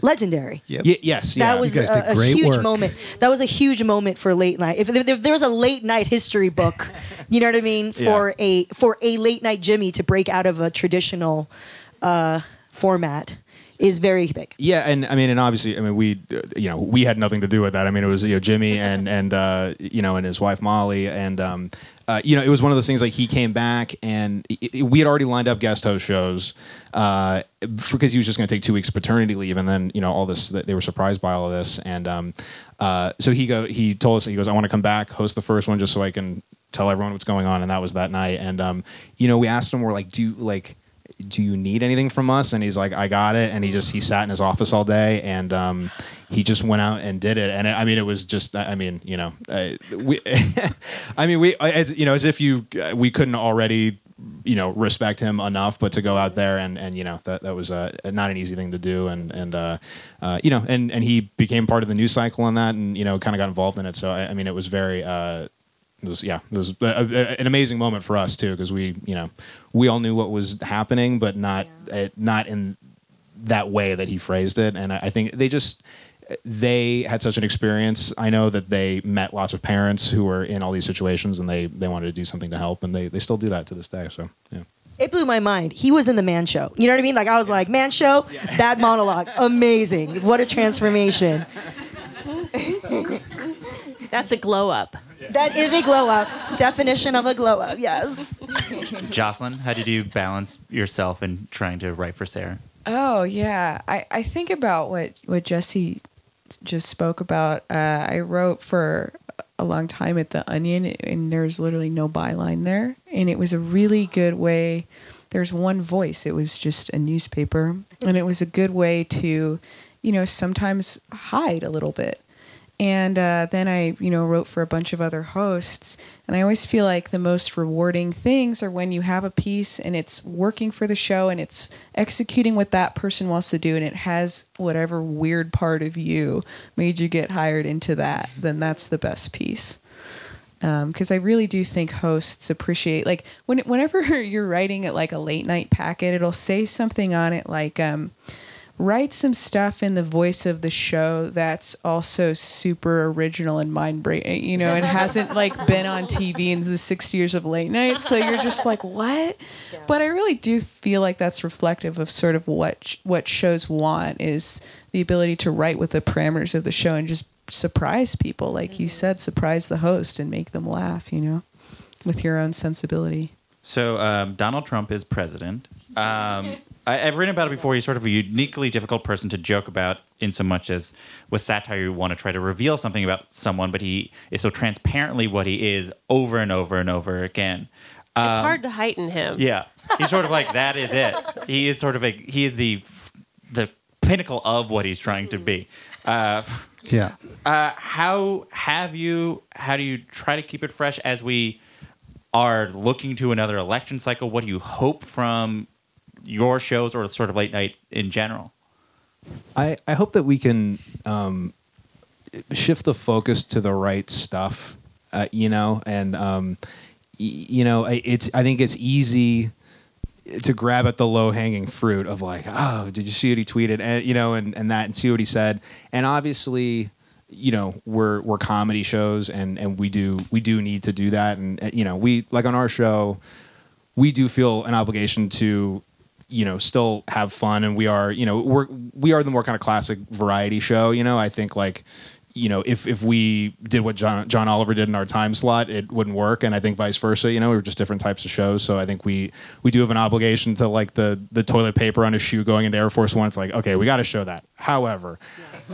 legendary. Yep. y- yes, yeah. That was You guys did a, a great huge work. moment. That was a huge moment for late night. If, if, if there was a late night history book, [laughs] you know what I mean, for Yeah. a for a late night Jimmy to break out of a traditional uh, format is very big. Yeah, and I mean, and obviously, I mean, we, uh, you know, we had nothing to do with that. I mean, it was you know Jimmy [laughs] and and uh, you know and his wife Molly, and um, uh, you know, it was one of those things like he came back and i i we had already lined up guest host shows uh, because he was just going to take two weeks of paternity leave, and then you know all this they were surprised by all of this, and um, uh, so he go he told us he goes I want to come back host the first one just so I can tell everyone what's going on, and that was that night, and um, you know we asked him we're like do you like do you need anything from us? And he's like, I got it. And he just, he sat in his office all day and, um, he just went out and did it. And I mean, it was just, I mean, you know, uh, we, [laughs] I mean, we, it's, you know, as if you, uh, we couldn't already, you know, respect him enough, but to go out there and, and, you know, that, that was, uh, not an easy thing to do. And, and, uh, uh, you know, and, and he became part of the news cycle on that and, you know, kind of got involved in it. So, I, I mean, it was very, uh, it was yeah it was a, a, an amazing moment for us too because we you know we all knew what was happening but not uh, not in that way that he phrased it and I, I think they just they had such an experience i know that they met lots of parents who were in all these situations and they they wanted to do something to help and they they still do that to this day so yeah It blew my mind. He was in the man show. You know what I mean? Like I was like, man show, that monologue, amazing. What a transformation. That's a glow up. That is a glow up. Definition of a glow up. Yes. [laughs] Jocelyn, how did you balance yourself in trying to write for Sarah? Oh yeah, I, I think about what what Jesse just spoke about. Uh, I wrote for a long time at the Onion, and there's literally no byline there, and it was a really good way. There's one voice. It was just a newspaper, and it was a good way to, you know, sometimes hide a little bit. And uh, then I, you know, wrote for a bunch of other hosts. And I always feel like the most rewarding things are when you have a piece and it's working for the show and it's executing what that person wants to do and it has whatever weird part of you made you get hired into that. Then that's the best piece. Because I really do think hosts appreciate like when whenever [laughs] you're writing at like a late night packet, it'll say something on it like. Um, write some stuff in the voice of the show that's also super original and mind breaking. You know, it hasn't like been on TV in the six years of late night, so you're just like, what? But I really do feel like that's reflective of sort of what what shows want is the ability to write with the parameters of the show and just surprise people, like you said, surprise the host and make them laugh. You know, with your own sensibility. So um, Donald Trump is president. Um, [laughs] I, I've written about it before. He's sort of a uniquely difficult person to joke about, in so much as with satire you want to try to reveal something about someone, but he is so transparently what he is over and over and over again. It's hard to heighten him. Yeah, he's sort of like that is it. He is sort of a he is the the pinnacle of what he's trying to be. Uh, Yeah. uh, how have you? How do you try to keep it fresh as we are looking to another election cycle? What do you hope from your shows or sort of late night in general? I, I hope that we can um, shift the focus to the right stuff, uh, you know, and um, y- you know, it's I think it's easy to grab at the low hanging fruit of like, oh, did you see what he tweeted, and you know, and, and that, and see what he said, and obviously, you know, we're we're comedy shows, and and we do we do need to do that, and uh, you know, we like on our show, we do feel an obligation to you know still have fun and we are you know we're we are the more kind of classic variety show you know? I think like you know if if we did what john john oliver did in our time slot it wouldn't work and i think vice versa you know? We're just different types of shows so i think we we do have an obligation to like the the toilet paper on a shoe going into air force one it's like okay we got to show that. However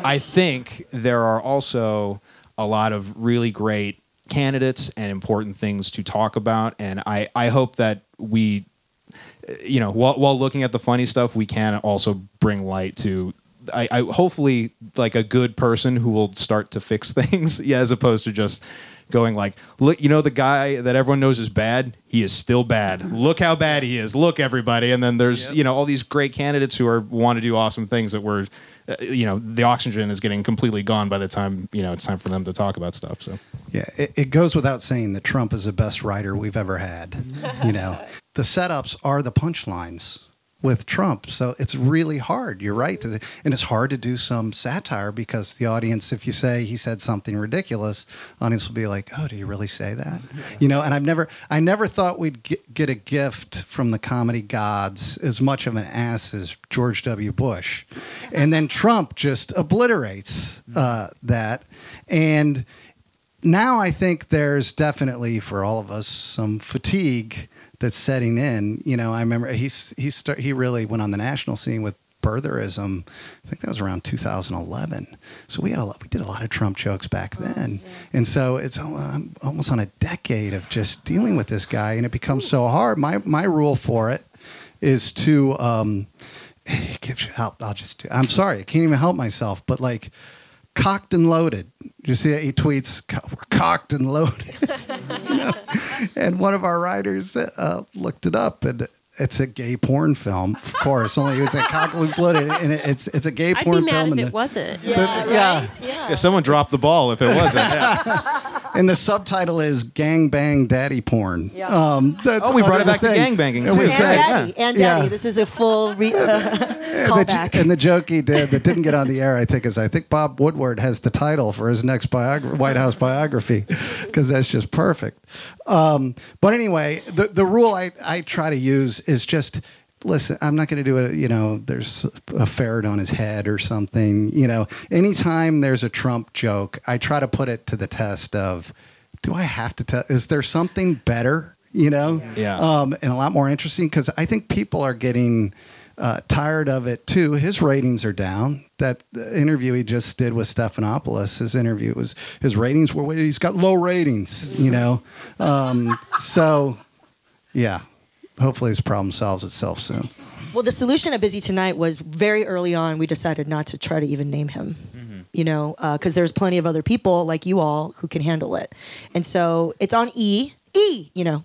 i think there are also a lot of really great candidates and important things to talk about and i i hope that we you know, while, while looking at the funny stuff, we can also bring light to I, I hopefully like a good person who will start to fix [laughs] things, yeah, as opposed to just going like, look, you know, the guy that everyone knows is bad, he is still bad. Look how bad he is. Look, everybody. And then there's you know all these great candidates who are want to do awesome things that were, uh, you know, the oxygen is getting completely gone by the time you know it's time for them to talk about stuff. So Yeah, it, it goes without saying that Trump is the best writer we've ever had. You know, the setups are the punchlines with Trump. So it's really hard. You're right. to- And it's hard to do some satire because the audience, if you say he said something ridiculous, audience will be like, oh, do you really say that? You know, and I've never, I never thought we'd get, get a gift from the comedy gods as much of an ass as George W. Bush. And then Trump just obliterates uh, that. And now I think there's definitely for all of us some fatigue that's setting in. You know, I remember he's he start, he really went on the national scene with birtherism. I think that was around 2011. So we had a lot, we did a lot of Trump jokes back then, and so it's um, almost on a decade of just dealing with this guy, and it becomes so hard. My my rule for it is to um, [sighs] give I'll, I'll just do, I'm sorry, I can't even help myself, but like cocked and loaded. You see, he tweets, "Co- "We're cocked and loaded," [laughs] [laughs] You know? and one of our writers uh, looked it up, and it's a gay porn film. Of course, only it's a cocked and and it- it's it's a gay I'd porn be mad film. if and it the- wasn't. the- yeah, yeah, someone dropped the ball if it wasn't. Yeah. [laughs] and the subtitle is "Gang Bang Daddy Porn." Yeah. Um, that's Oh, we brought it another back to gang gangbanging, And too. we And say- daddy, and daddy. Yeah. This is a full re- uh, [laughs] And the, callback. and the joke he did that didn't get on the air, I think, is I think Bob Woodward has the title for his next biogra- White House biography because that's just perfect. Um, but anyway, the the rule I, I try to use is just listen. I'm not going to do it. You know, there's a ferret on his head or something. You know, anytime there's a Trump joke, I try to put it to the test of, do I have to tell? Is there something better? You know, Yeah. um, and a lot more interesting because I think people are getting uh, tired of it too. His ratings are down. That interview he just did with Stephanopoulos, his interview was his ratings were he's got low ratings, you know. Um, so, yeah, hopefully his problem solves itself soon. Well, the solution at Busy Tonight was very early on. We decided not to try to even name him. Mm-hmm. You know, uh, because there's plenty of other people like you all who can handle it, and so it's on E. E. You know,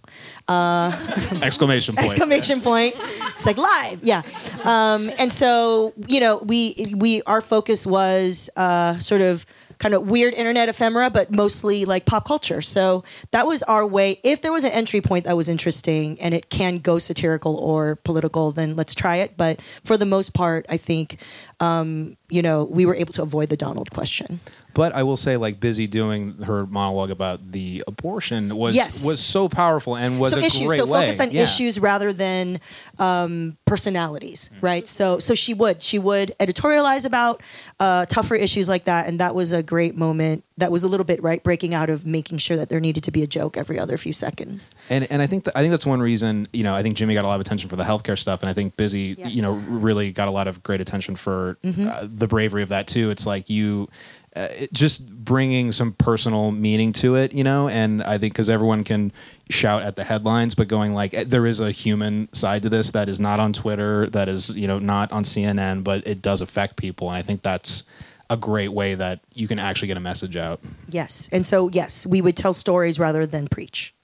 Uh, [laughs] Exclamation point. exclamation point. It's like live, yeah. Um, and so you know, we we our focus was uh, sort of kind of weird internet ephemera, but mostly like pop culture. So that was our way. If there was an entry point that was interesting and it can go satirical or political, then let's try it. But for the most part, I think um, you know we were able to avoid the Donald question. But I will say, like, busy doing her monologue about the abortion was Yes. was so powerful and was so a issues. great So way. focus on Yeah. issues rather than um, personalities, right? So so she would she would editorialize about uh, tougher issues like that, and that was a great moment. That was a little bit right breaking out of making sure that there needed to be a joke every other few seconds. And and I think that, I think that's one reason you know I think Jimmy got a lot of attention for the healthcare stuff, and I think Busy Yes. you know really got a lot of great attention for Mm-hmm. uh, the bravery of that too. It's like you. Uh, it- just bringing some personal meaning to it, you know, and I think because everyone can shout at the headlines, but going like eh, there is a human side to this that is not on Twitter, that is you know not on CNN, but it does affect people, and I think that's a great way that you can actually get a message out. Yes, and so yes, we would tell stories rather than preach.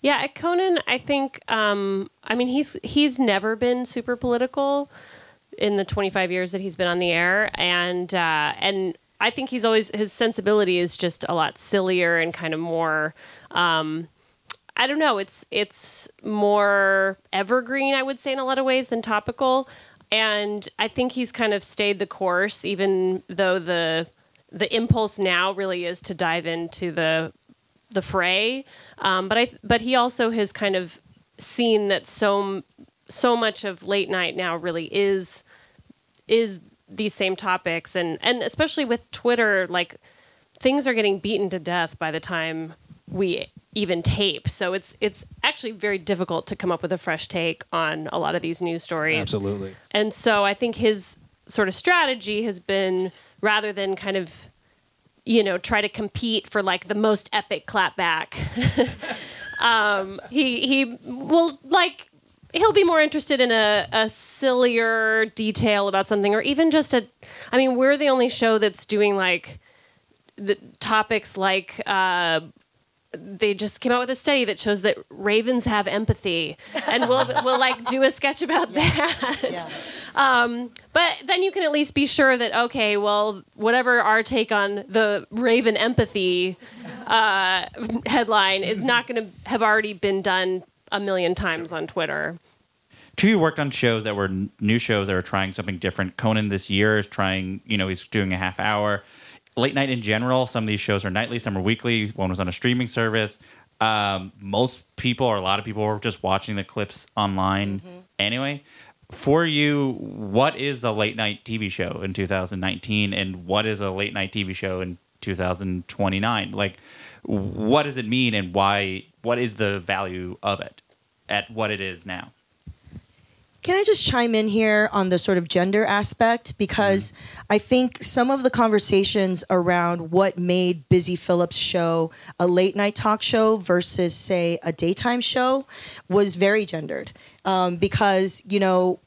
Yeah, at Conan, I think. Um, I mean, he's he's never been super political in the 25 years that he's been on the air, and uh, and I think he's always his sensibility is just a lot sillier and kind of more. Um, I don't know. It's it's more evergreen, I would say, in a lot of ways than topical, and I think he's kind of stayed the course, even though the the impulse now really is to dive into the the fray. Um, but I but he also has kind of seen that so so much of late night now really is is these same topics and and especially with Twitter like things are getting beaten to death by the time we even tape. So it's it's actually very difficult to come up with a fresh take on a lot of these news stories. Absolutely. And so I think his sort of strategy has been rather than kind of, you know, try to compete for like the most epic clapback. [laughs] um, he he will like he'll be more interested in a, a sillier detail about something, or even just a. I mean, we're the only show that's doing like the topics like. Uh, they just came out with a study that shows that ravens have empathy, and we'll [laughs] we'll like do a sketch about that. Um, but then you can at least be sure that okay, well, whatever our take on the raven empathy uh, headline is not going to have already been done a million times on Twitter. Two of you worked on shows that were new shows that were trying something different. Conan this year is trying, you know, he's doing a half hour. Late night in general, some of these shows are nightly, some are weekly. One was on a streaming service. Um, most people, or a lot of people, were just watching the clips online anyway. For you, what is a late night TV show in 2019, and what is a late night TV show in 2029? Like, what does it mean, and why? What is the value of it at what it is now? Can I just chime in here on the sort of gender aspect? Because I think some of the conversations around what made Busy Phillipps' show a late night talk show versus, say, a daytime show was very gendered. Um, because, you know,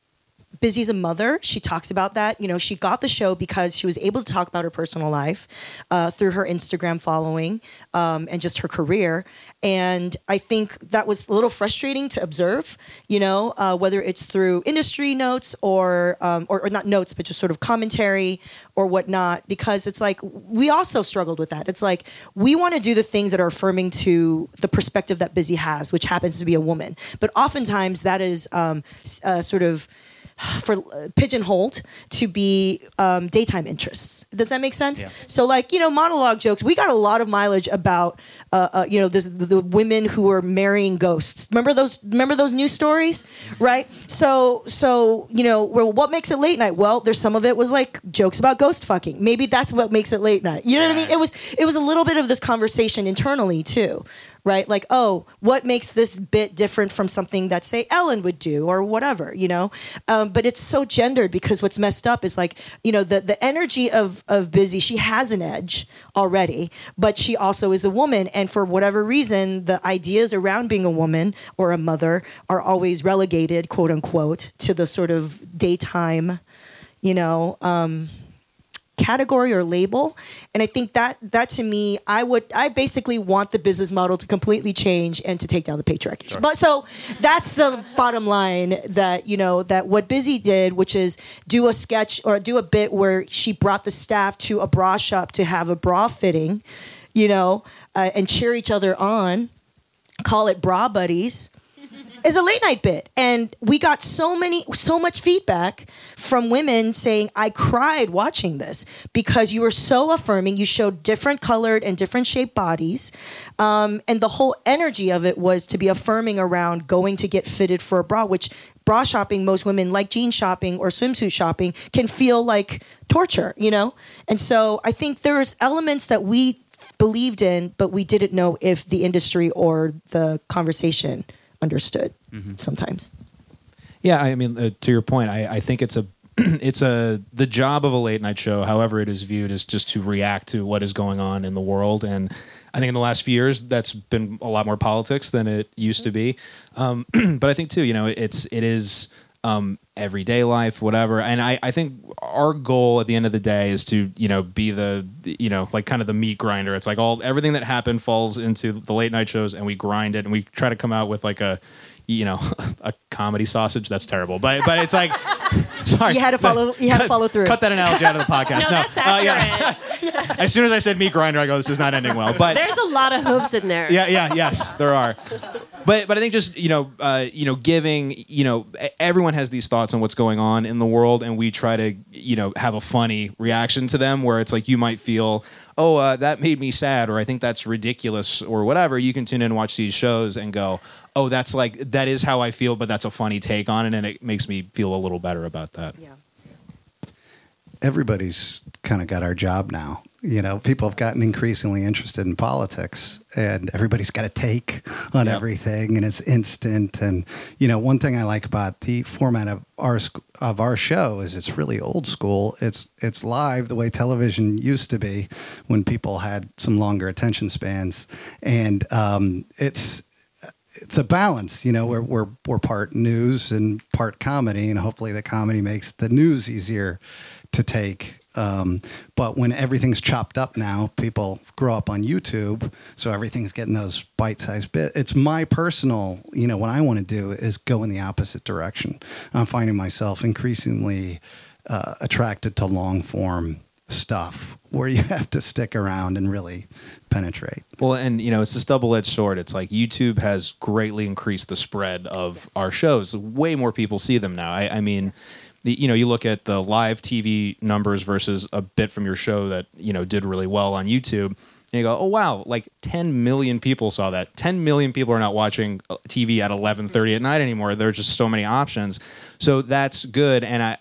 Busy's a mother. She talks about that. You know, she got the show because she was able to talk about her personal life uh, through her Instagram following um, and just her career. And I think that was a little frustrating to observe. You know, uh, whether it's through industry notes or, um, or or not notes, but just sort of commentary or whatnot. Because it's like we also struggled with that. It's like we want to do the things that are affirming to the perspective that Busy has, which happens to be a woman. But oftentimes that is um, uh, sort of for uh, pigeonholed to be um, daytime interests. Does that make sense? Yeah. So, like you know, monologue jokes. We got a lot of mileage about uh, uh, you know this, the, the women who are marrying ghosts. Remember those? Remember those news stories, right? So, so you know, well, what makes it late night? Well, there's some of it was like jokes about ghost fucking. Maybe that's what makes it late night. You know what I mean? It was it was a little bit of this conversation internally too right? Like, oh, what makes this bit different from something that, say, Ellen would do or whatever, you know? Um, but it's so gendered because what's messed up is like, you know, the, the energy of, of Busy, she has an edge already, but she also is a woman. And for whatever reason, the ideas around being a woman or a mother are always relegated, quote unquote, to the sort of daytime, you know, um, category or label. And i think that that to me i would i basically want the business model to completely change and to take down the patriarchy. But so that's the bottom line that you know that what busy did which is do a sketch or do a bit where she brought the staff to a bra shop to have a bra fitting you know uh, and cheer each other on call it bra buddies is a late night bit and we got so many so much feedback from women saying i cried watching this because you were so affirming. You showed different colored and different shaped bodies. Um, and the whole energy of it was to be affirming around going to get fitted for a bra which bra shopping most women like jean shopping or swimsuit shopping can feel like torture you know? And so i think there's elements that we believed in but we didn't know if the industry or the conversation understood sometimes. Yeah, I mean, uh, to your point, I, I think it's a [clears throat] it's a the job of a late night show, however it is viewed, is just to react to what is going on in the world. And I think in the last few years, that's been a lot more politics than it used to be. Um, [clears throat] but I think too, you know, it's it is um, everyday life, whatever. And I, I think our goal at the end of the day is to you know be the you know like kind of the meat grinder. It's like all everything that happened falls into the late night shows, and we grind it, and we try to come out with like a you know [laughs] a comedy sausage. That's terrible, but but it's like [laughs] sorry, You had to follow- you had to follow through. Cut that analogy out of the podcast. [laughs] No, no, that's uh, accurate. yeah. as soon as I said meat grinder, I go, this is not ending well. But There's a lot of hooves in there. yeah, yeah, yes, there are. But but I think just you know uh, you know giving you know everyone has these thoughts on what's going on in the world, and we try to you know have a funny reaction to them where it's like you might feel oh uh, that made me sad or I think that's ridiculous or whatever. You can tune in and watch these shows and go oh that's like that is how I feel, but that's a funny take on it, and it makes me feel a little better about that. Yeah. everybody's kind of got our job now. You know, people have gotten increasingly interested in politics, and everybody's got a take on Yep. everything, and it's instant. And you know, one thing I like about the format of our of our show is it's really old school. It's it's live the way television used to be when people had some longer attention spans, and um, it's it's a balance. You know, we're we're we're part news and part comedy, and hopefully the comedy makes the news easier to take. Um, but when everything's chopped up now, people grow up on YouTube, so everything's getting those bite-sized bits. It's my personal, you know, what I want to do is go in the opposite direction. I'm finding myself increasingly uh, attracted to long-form stuff where you [laughs] have to stick around and really penetrate. Well, and you know, it's this double-edged sword. It's like YouTube has greatly increased the spread of our shows. Way more people see them now. I, I mean, the, you know, you look at the live TV numbers versus a bit from your show that you know did really well on YouTube. And you go, oh wow, like 10 million people saw that. 10 million people are not watching uh, TV at 11:30 at night anymore. There are just so many options. So that's good. And I,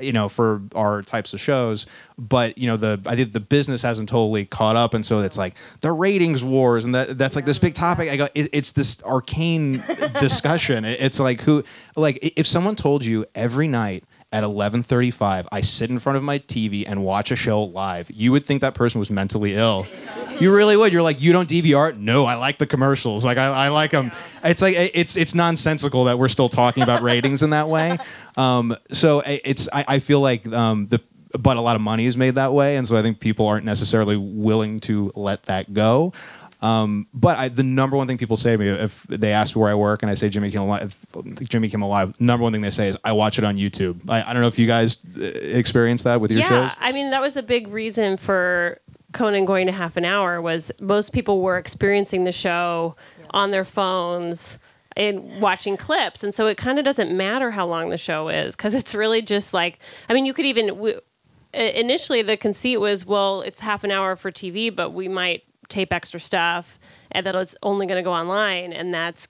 you know, for our types of shows. But you know, the I think the business hasn't totally caught up, and so it's like the ratings wars, and that that's like this big topic. I go, it, it's this arcane [laughs] discussion. It- it's like who, like if someone told you every night. At 11:35, I sit in front of my TV and watch a show live. You would think that person was mentally ill. [laughs] You really would. You're like, you don't DVR? it? No, I like the commercials. Like I, I like them. It's like it's it's nonsensical that we're still talking about [laughs] ratings in that way. Um, so it's I, I feel like um, the but a lot of money is made that way, and so I think people aren't necessarily willing to let that go. Um, but I, the number one thing people say to me if they ask me where I work and I say Jimmy Kimmel Live, Jimmy Kimmel Live, number one thing they say is I watch it on YouTube. I, I don't know if you guys uh, experience that with your yeah, shows. I mean that was a big reason for Conan going to half an hour was most people were experiencing the show on their phones and watching clips, and so it kind of doesn't matter how long the show is because it's really just like I mean you could even w- initially the conceit was well it's half an hour for TV, but we might tape extra stuff and that it's only going to go online, and that's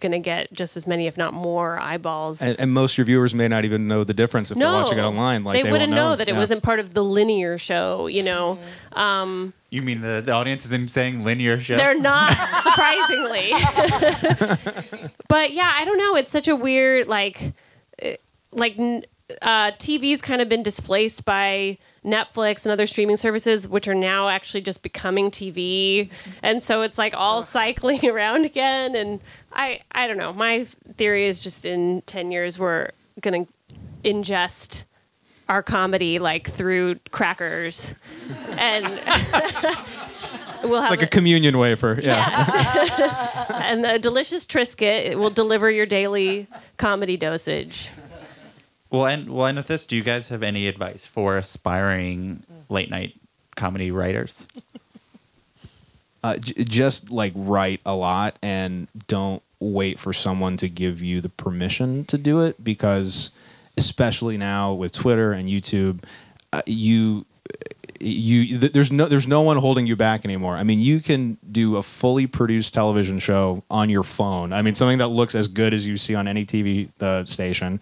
going to get just as many if not more eyeballs And, and most of your viewers may not even know the difference if they're watching it online. Like they, they, wouldn't won't know, that it Yeah. wasn't part of the linear show. You know, You mean the, the audience isn't saying linear show? they're not [laughs] surprisingly. [laughs] but yeah, I don't know. It's such a weird like, uh, like uh, TV's kind of been displaced by. Netflix and other streaming services, which are now actually just becoming TV, and so it's like all cycling [laughs] around again. And I, I don't know. My theory is just in ten years we're gonna ingest our comedy like through crackers, and [laughs] we'll have It's like a it- communion wafer. Yeah. Yes. [laughs] and the delicious Triscuit it will deliver your daily comedy dosage. Well, and well, and with this, do you guys have any advice for aspiring late night comedy writers? Uh, j- just like write a lot and don't wait for someone to give you the permission to do it because especially now with Twitter and YouTube uh, you you th- there's no there's no one holding you back anymore. I mean, you can do a fully produced television show on your phone. I mean, something that looks as good as you see on any TV uh, station.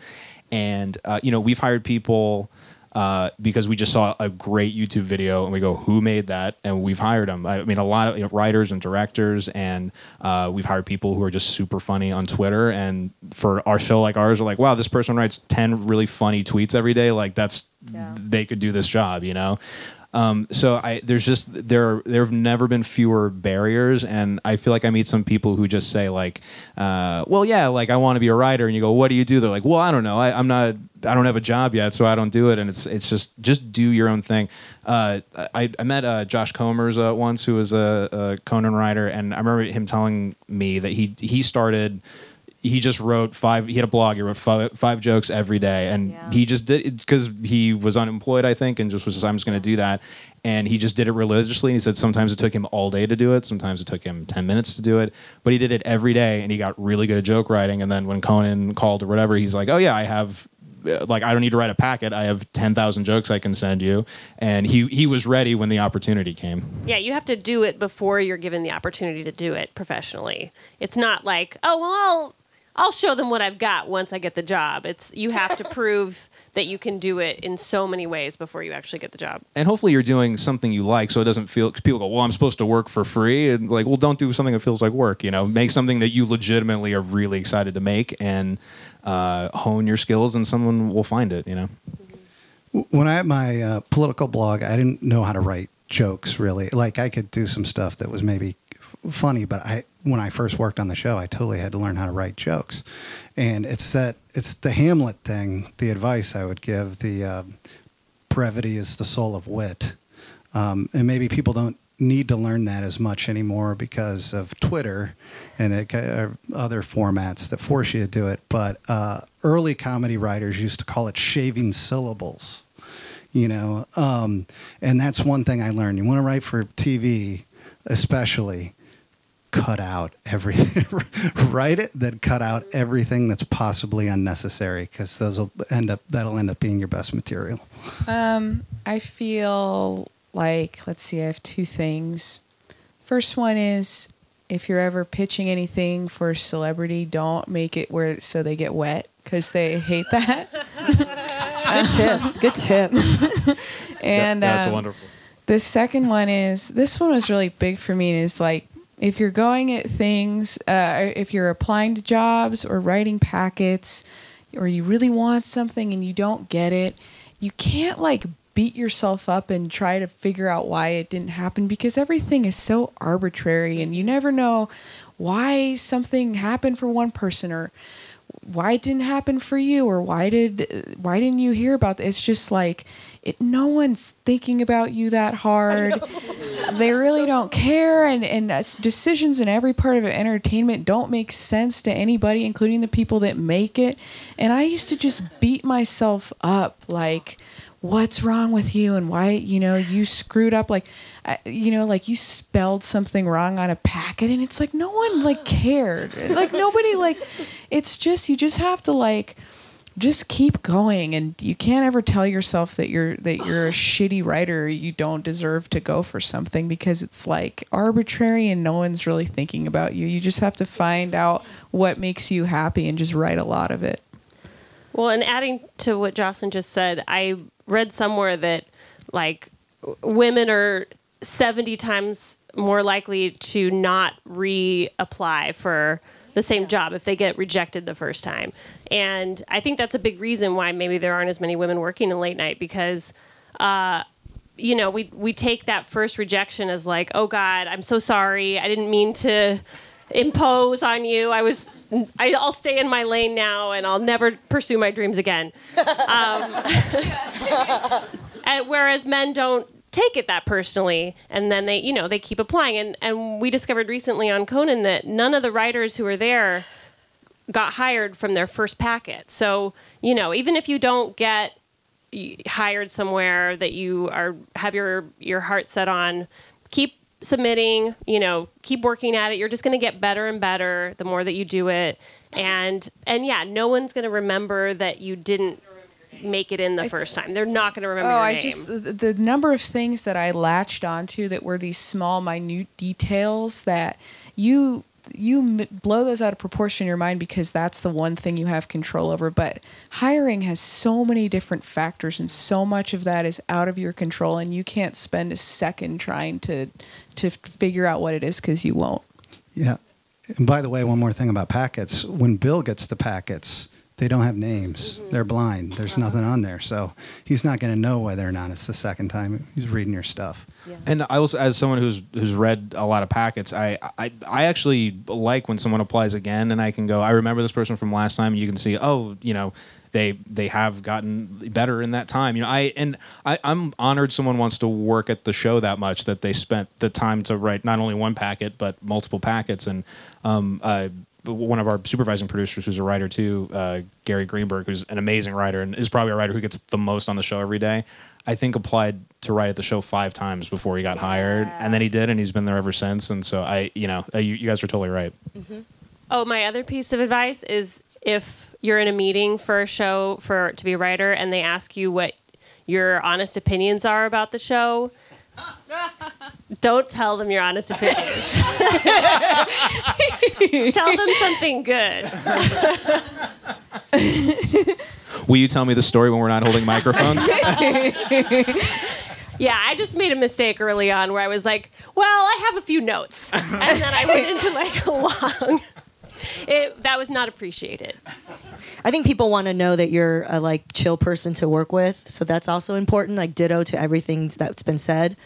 And uh, you know, we've hired people uh, because we just saw a great YouTube video, and we go, "Who made that?" And we've hired them. I mean, a lot of you know, writers and directors, and uh, we've hired people who are just super funny on Twitter. And for our show like ours, we're like, "Wow, this person writes ten really funny tweets every day. Like that's they could do this job," you know. Um, so I there's just there there have never been fewer barriers, and I feel like I meet some people who just say like, uh, "Well, yeah, like I want to be a writer," and you go, "What do you do?" They're like, "Well, I don't know. I, I'm not. I don't have a job yet, so I don't do it." And it's it's just just do your own thing. Uh, I, I met uh, Josh Comers uh, once, who was a, a Conan writer, and I remember him telling me that he he started he just wrote five he had a blog he wrote five, five jokes every day and Yeah. he just did because he was unemployed i think and just was just i'm just going to do that and he just did it religiously and he said sometimes it took him all day to do it sometimes it took him 10 minutes to do it but he did it every day and he got really good at joke writing and then when conan called or whatever he's like oh yeah i have uh, like I don't need to write a packet. I have ten thousand jokes I can send you, and he he was ready when the opportunity came. Yeah, you have to do it before you're given the opportunity to do it professionally. It's not like, oh well, I'll I'll show them what I've got once I get the job. It's you have to [laughs] prove that you can do it in so many ways before you actually get the job. and hopefully you're doing something you like so it doesn't feel cause people go well i'm supposed to work for free and like well don't do something that feels like work you know make something that you legitimately are really excited to make and uh, hone your skills and someone will find it you know When I had my uh, political blog, I didn't know how to write jokes really. Like I could do some stuff that was maybe funny, but I when I first worked on the show, I totally had to learn how to write jokes, and it's that it's the Hamlet thing. The advice I would give: the uh, brevity is the soul of wit, um, and maybe people don't need to learn that as much anymore because of Twitter and it, uh, other formats that force you to do it. But uh, early comedy writers used to call it shaving syllables you know um, and that's one thing i learned you want to write for tv especially cut out everything [laughs] write it then cut out everything that's possibly unnecessary because those will end up that'll end up being your best material Um, I feel like let's see, I have two things. First one is if you're ever pitching anything for a celebrity, don't make it where so they get wet because they hate that. [laughs] Good tip. Good tip. [laughs] And that's um, wonderful. The second one is this one was really big for me. Is like if you're going at things, uh, if you're applying to jobs or writing packets, or you really want something and you don't get it, you can't like beat yourself up and try to figure out why it didn't happen because everything is so arbitrary and you never know why something happened for one person or why it didn't happen for you or why did why didn't you hear about this? It's just like it, no one's thinking about you that hard. [laughs] They really don't care, and and uh, decisions in every part of entertainment don't make sense to anybody, including the people that make it. And I used to just beat myself up like. What's wrong with you, and why you know you screwed up? Like, you know, like you spelled something wrong on a packet, and it's like no one like [gasps] cared. Like nobody like. It's just you just have to like just keep going and you can't ever tell yourself that you're that you're a [sighs] shitty writer you don't deserve to go for something because it's like arbitrary and no one's really thinking about you you just have to find out what makes you happy and just write a lot of it Well, and adding to what Jocelyn just said, I read somewhere that like women are 70 times more likely to not reapply for the same job if they get rejected the first time. And I think that's a big reason why maybe there aren't as many women working in late night because uh, you know, we we take that first rejection as like, "Oh god, I'm so sorry. I didn't mean to impose on you. I was I, I'll stay in my lane now, and I'll never pursue my dreams again." Um, [laughs] whereas men don't take it that personally, and then they, you know, they keep applying. And and we discovered recently on Conan that none of the writers who were there got hired from their first packet. So you know, even if you don't get hired somewhere that you are have your your heart set on, submitting. You know, keep working at it. You're just going to get better and better the more that you do it. And and yeah, no one's going to remember that you didn't make it in the first time. They're not going to remember Oh, your I name. just the, the number of things that I latched onto that were these small, minute details that you you blow those out of proportion in your mind because that's the one thing you have control over. But hiring has so many different factors, and so much of that is out of your control, and you can't spend a second trying to to figure out what it is because you won't. Yeah. And by the way, one more thing about packets. When Bill gets the packets, they don't have names. Mm-hmm. They're blind. There's uh-huh. nothing on there. So he's not going to know whether or not it's the second time he's reading your stuff. And I also, as someone who's who's read a lot of packets, I, I I actually like when someone applies again and I can go, I remember this person from last time. And you can see, oh, you know, they they have gotten better in that time. You know, I and I, I'm honored someone wants to work at the show that much that they spent the time to write not only one packet but multiple packets. And um, uh, one of our supervising producers, who's a writer too, uh, Gary Greenberg, who's an amazing writer and is probably a writer who gets the most on the show every day. I think applied to write at the show five times before he got hired, and then he did, and he's been there ever since. And so I, you know, uh, you, you guys are totally right. Oh, my other piece of advice is if you're in a meeting for a show for to be a writer and they ask you what your honest opinions are about the show, don't tell them your honest opinions. [laughs] tell them something good. [laughs] Will you tell me the story when we're not holding microphones? [laughs] Yeah, I just made a mistake early on where I was like, "Well, I have a few notes," and then I went into like a long. [laughs] It, that was not appreciated. I think people want to know that you're a like chill person to work with, so that's also important. Like ditto to everything that's been said.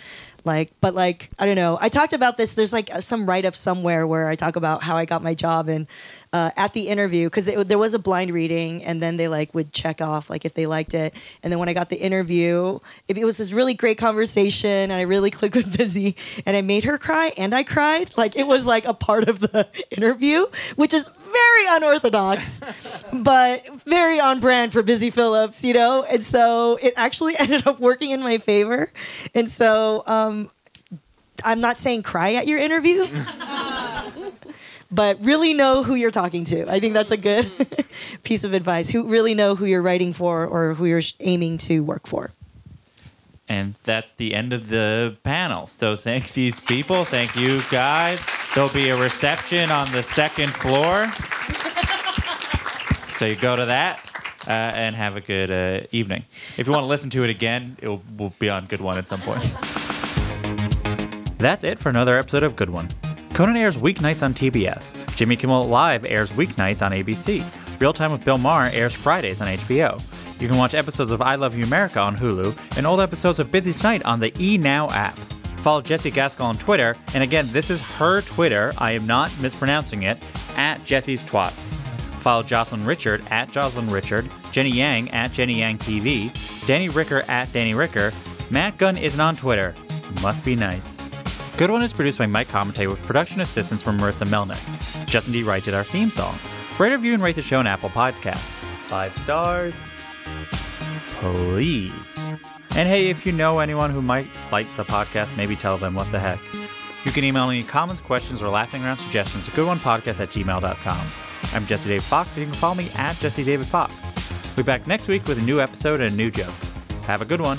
Like, but like, I don't know. I talked about this. There's like some write up somewhere where I talk about how I got my job and uh, at the interview because there was a blind reading and then they like would check off like if they liked it. And then when I got the interview, it, it was this really great conversation and I really [laughs] clicked with Busy and I made her cry and I cried. Like it was like a part of the [laughs] interview, which is very unorthodox, [laughs] but very on brand for Busy Phillipps, you know? And so it actually ended up working in my favor. And so um, I'm not saying cry at your interview. But really know who you're talking to. I think that's a good [laughs] piece of advice. Who really know who you're writing for or who you're aiming to work for. And that's the end of the panel. So thank these people. Thank you guys. There'll be a reception on the second floor. [laughs] so you go to that uh, and have a good uh, evening. If you want to listen to it again, it will, will be on Good One at some point. [laughs] That's it for another episode of Good One. Conan airs weeknights on TBS. Jimmy Kimmel Live airs weeknights on ABC. Real Time with Bill Maher airs Fridays on HBO. You can watch episodes of I Love You America on Hulu and old episodes of Busy Tonight on the E Now app. Follow Jessie Gaskell on Twitter, and again, this is her Twitter. I am not mispronouncing it. At Jessie's Twats. Follow Jocelyn Richard at Jocelyn Richard, Jenny Yang at Jenny Yang TV, Danny Ricker at Danny Ricker. Matt Gunn isn't on Twitter. Must be nice. Good One is produced by Mike Comite with production assistance from Marissa Melnick. Justin D. Wright did our theme song. Rate, review, and rate the show on Apple Podcasts. Five stars. Please. And hey, if you know anyone who might like the podcast, maybe tell them what the heck. You can email any comments, questions, or laughing around suggestions to goodonepodcast at gmail.com. I'm Jesse David Fox, and you can follow me at Jesse David Fox. We'll be back next week with a new episode and a new joke. Have a good one.